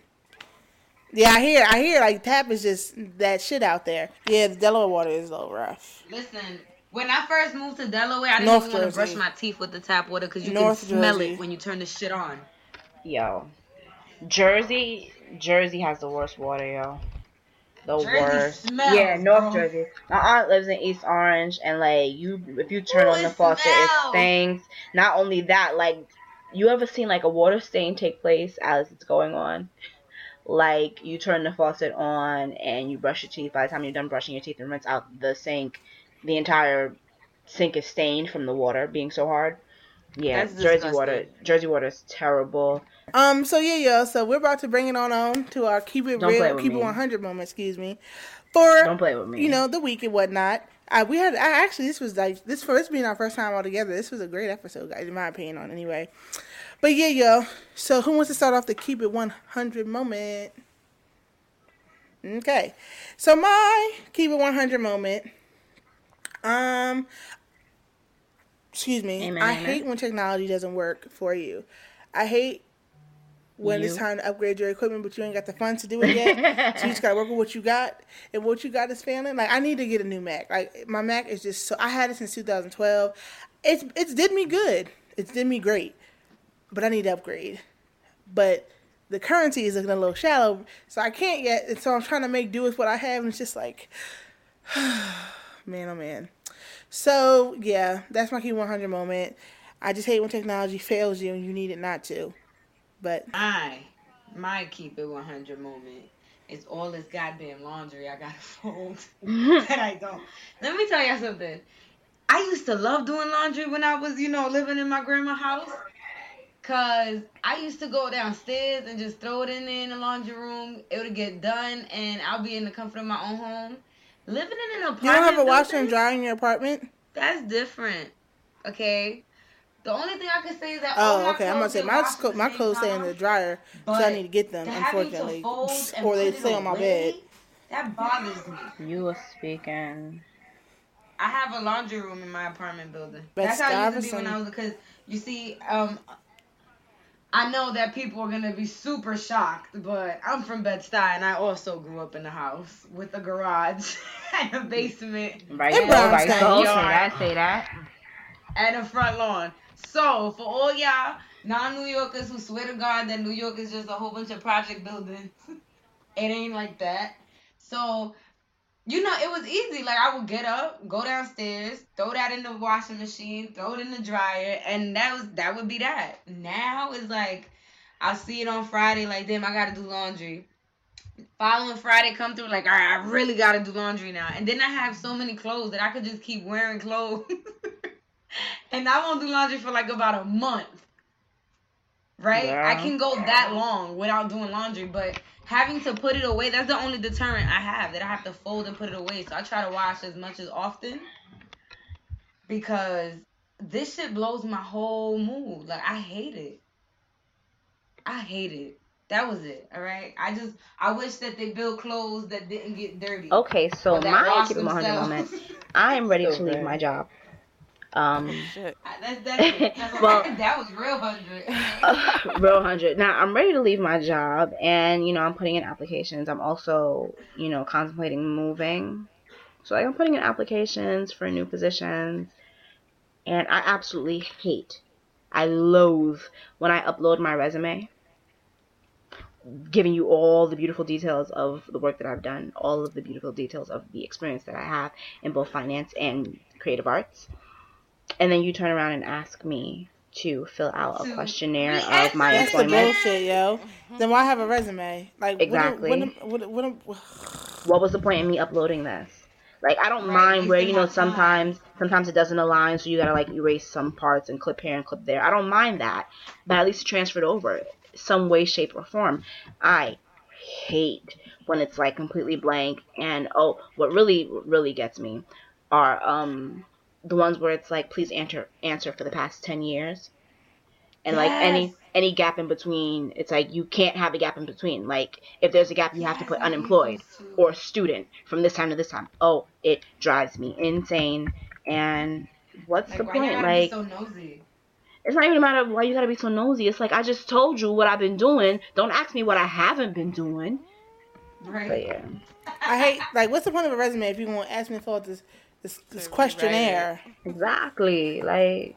yeah, I hear I hear like tap is just that shit out there. Yeah, the Delaware water is a little rough. Listen, when I first moved to Delaware, I didn't North even want to brush my teeth with the tap water because you North can smell Jersey. it when you turn the shit on. Yo, Jersey, Jersey has the worst water, yo. The Jersey worst. smells, yeah, North bro. Jersey. My aunt lives in East Orange, and like you, if you turn Ooh, on the it faucet, it stinks. Not only that, like you ever seen like a water stain take place as it's going on? Like you turn the faucet on and you brush your teeth. By the time you're done brushing your teeth and rinse out the sink, the entire sink is stained from the water being so hard. Yeah, That's Jersey disgusting. water. Jersey water is terrible. Um. So yeah, yeah. So we're about to bring it on on to our keep it Don't real, with keep it one hundred moment. Excuse me. For Don't play with me. you know the week and whatnot. Uh, we had I actually this was like this first being our first time all together. This was a great episode, guys, in my opinion. On anyway, but yeah, yo. So who wants to start off the keep it one hundred moment? Okay, so my keep it one hundred moment. Um, excuse me. Amen, I amen. hate when technology doesn't work for you. I hate when it's time to upgrade your equipment, but you ain't got the funds to do it yet. so you just gotta work with what you got, and what you got is failing. Like I need to get a new Mac. Like my Mac is just so I had it since 2012. It's it's did me good. It's did me great, but I need to upgrade. But the currency is looking a little shallow, so I can't yet. And so I'm trying to make do with what I have, and it's just like, [SIGHS] man, oh man. So yeah, that's my key 100 moment. I just hate when technology fails you and you need it not to. But My, my keep it 100 moment is all this goddamn laundry I gotta [LAUGHS] fold that I don't. Let me tell you something. I used to love doing laundry when I was, you know, living in my grandma's house. Cause I used to go downstairs and just throw it in there in the laundry room. It would get done, and I'll be in the comfort of my own home. Living in an apartment, you don't have a washer and dryer in your apartment? That's different. Okay. The only thing I can say is that all Oh, my okay. I'm gonna say my co- my same clothes stay in the dryer, so I need to get them. to having to Unfortunately, [LAUGHS] or they stay on my bed. That bothers me. You were speaking. I have a laundry room in my apartment building. But That's how it used to be when I was because you see, um, I know that people are gonna be super shocked, but I'm from Bed Stuy and I also grew up in a house with a garage [LAUGHS] and a basement Right, In so, right, Brownstown. so, say Yard. that, say that. and a front lawn. So for all y'all non-New Yorkers who swear to God that New York is just a whole bunch of project buildings, [LAUGHS] it ain't like that. So you know, it was easy. Like I would get up, go downstairs, throw that in the washing machine, throw it in the dryer, and that was that would be that. Now it's like I'll see it on Friday, like damn, I gotta do laundry. Following Friday come through, like all right, I really gotta do laundry now. And then I have so many clothes that I could just keep wearing clothes. [LAUGHS] and I won't do laundry for like about a month. Right? Yeah. I can go that long without doing laundry, but having to put it away, that's the only deterrent I have that I have to fold and put it away. So I try to wash as much as often because this shit blows my whole mood. Like I hate it. I hate it. That was it. All right. I just I wish that they built clothes that didn't get dirty. Okay, so my keep it 100 themselves. moment. I am ready [LAUGHS] to So leave bad. my job. Um, Shit. That's, that's, that's Well- that was real hundred. [LAUGHS] real hundred. Now I'm ready to leave my job, and you know I'm putting in applications. I'm also, you know, contemplating moving. So like I'm putting in applications for new positions, and I absolutely hate, I loathe when I upload my resume, giving you all the beautiful details of the work that I've done, all of the beautiful details of the experience that I have in both finance and creative arts, and then you turn around and ask me to fill out a questionnaire re-answer of my That's the employment. bullshit, yo. Then why have a resume? Like Exactly. What, am- what, am- what, am- what, what was the point in me uploading this? Like I don't Right, mind where you know my time. sometimes sometimes it doesn't align, so you gotta like erase some parts and clip here and clip there. I don't mind that, but at least transfer it over some way, shape, or form. I hate when it's like completely blank. And oh, what really really gets me are um the ones where it's like please answer answer for the past ten years, and like any any gap in between, it's like you can't have a gap in between. Like if there's a gap, you have to put unemployed or student from this time to this time. Oh, it drives me insane. And what's Like, the point? Like, so nosy? it's not even a matter of why you gotta be so nosy. It's like I just told you what I've been doing. Don't ask me what I haven't been doing. But Right. yeah, I hate like what's the point of a resume if you want to ask me for this this, this questionnaire exactly. Like,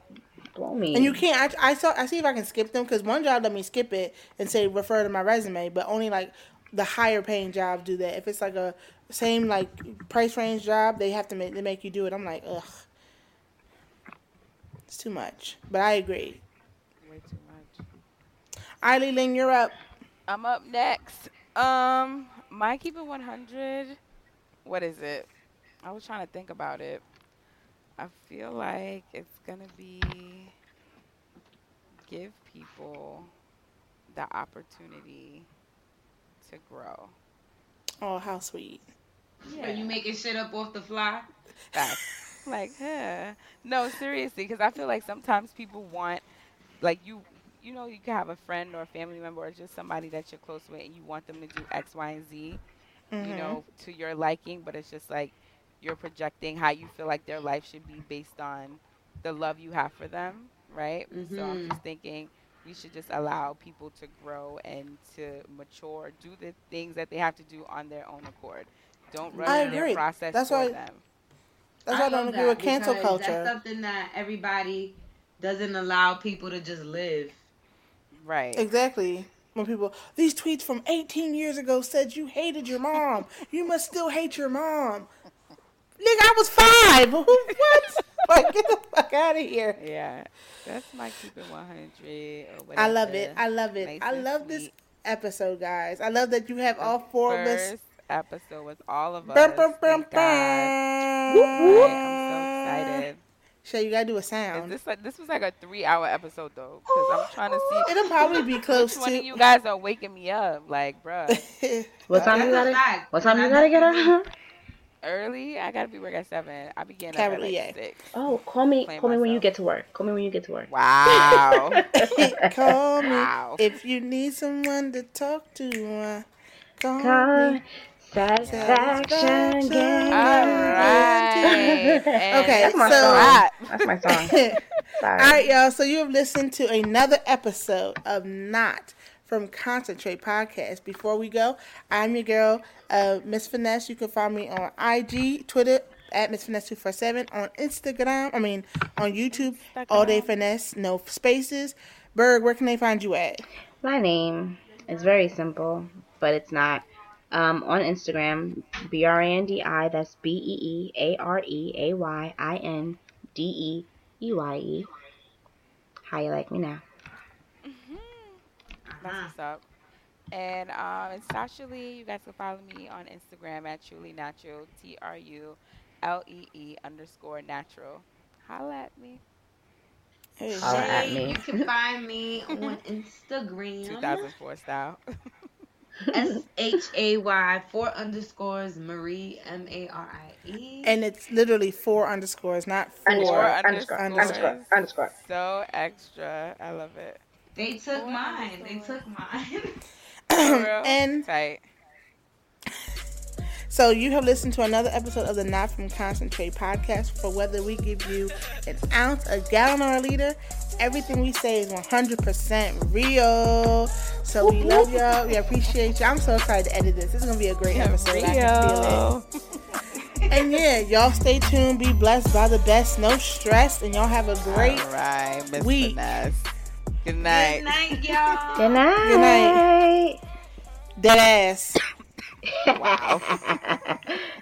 blow me. and you can't. I, I saw I see if I can skip them because one job let me skip it and say refer to my resume, but only like the higher paying jobs do that. If it's like a same like price range job, they have to make they make you do it. I'm like ugh, it's too much. But I agree. Way too much. Eileen, Ling, you're up. I'm up next. Um, my keep it 100. What is it? I was trying to think about it. I feel like it's gonna be give people the opportunity to grow. Oh, how sweet. Are you making shit up off the fly? Facts. like, huh. No, seriously, because I feel like sometimes people want, like, you, you know, you can have a friend or a family member or just somebody that you're close with, and you want them to do X, Y, and Z, you Mhm. know, to your liking, but it's just like you're projecting how you feel like their life should be based on the love you have for them, right? So I'm Mhm. just thinking we should just allow people to grow and to mature, do the things that they have to do on their own accord. Don't run I their process That's for why- them. That's why I don't love agree with cancel culture. That's something that everybody doesn't allow people to just live. Right. Exactly. When people, these tweets from 18 years ago said you hated your mom. you must still hate your mom. Nigga, I was five. Who- what? [LAUGHS] like, get the fuck out of here. Yeah. That's my keep it 100 or whatever. I love it. I love it. Nice I and love this sweet. episode, guys. I love that you have all four of us. Episode with all of us. Bum, bum, bum, Thank God. bum. Right, I'm so excited. Shay, you gotta do a Is sound. this like this was like a three hour episode though? Because I'm trying to see [GASPS] It'll probably be [LAUGHS] close which one of to. you guys are waking me up. Like, bruh, [LAUGHS] what time you gotta? What time you gotta get up? Early. I gotta be work at seven. I begin up at E. like six. Oh, call me. Playing Call me when you get to work. Call me when you get to work. Wow. [LAUGHS] [LAUGHS] call me Wow. if you need someone to talk to. Uh, call Call me. satisfaction gang. All right. Okay, That's my so- song. That's my song. [LAUGHS] Sorry. All right, y'all. So you have listened to another episode of Not from Concentrate podcast. Before we go, I'm your girl, uh, Miss Finesse. You can find me on IG, Twitter at Miss Finesse two four seven, on Instagram. I mean, on YouTube, All Day Finesse, no spaces. Berg, where can they find you at? My name is very simple, but it's not. Um, on Instagram, B R A N D I. That's B E E A R E A Y I N D E E Y E. How you like me now? That's what's up. And um, it's Sasha Lee. You guys can follow me on Instagram at Truly Natural, T R U L E E underscore natural. Holla at me. Hey, Holla at me. You can [LAUGHS] find me on Instagram. 2004 style. S H A Y four underscores Marie M A R I E. And it's literally four underscores, not four. Underscore, Four underscore, underscores. underscore, underscore. so extra. I love it. They took mine. They took mine. [LAUGHS] [CLEARS THROAT] And Tight. So you have listened to another episode of the Not From Concentrate podcast. For whether we give you an ounce, a gallon, or a liter, everything we say is 100% real. So we love y'all. We appreciate y'all. I'm so excited to edit this. This is gonna be a great episode. I can feel it. Real. [LAUGHS] And yeah, y'all stay tuned. Be blessed by the best. No stress. And y'all have a great All right, week. Finesse. Good night. Good night, y'all. Good night. Good night. [LAUGHS] dead ass. [LAUGHS] Wow. [LAUGHS]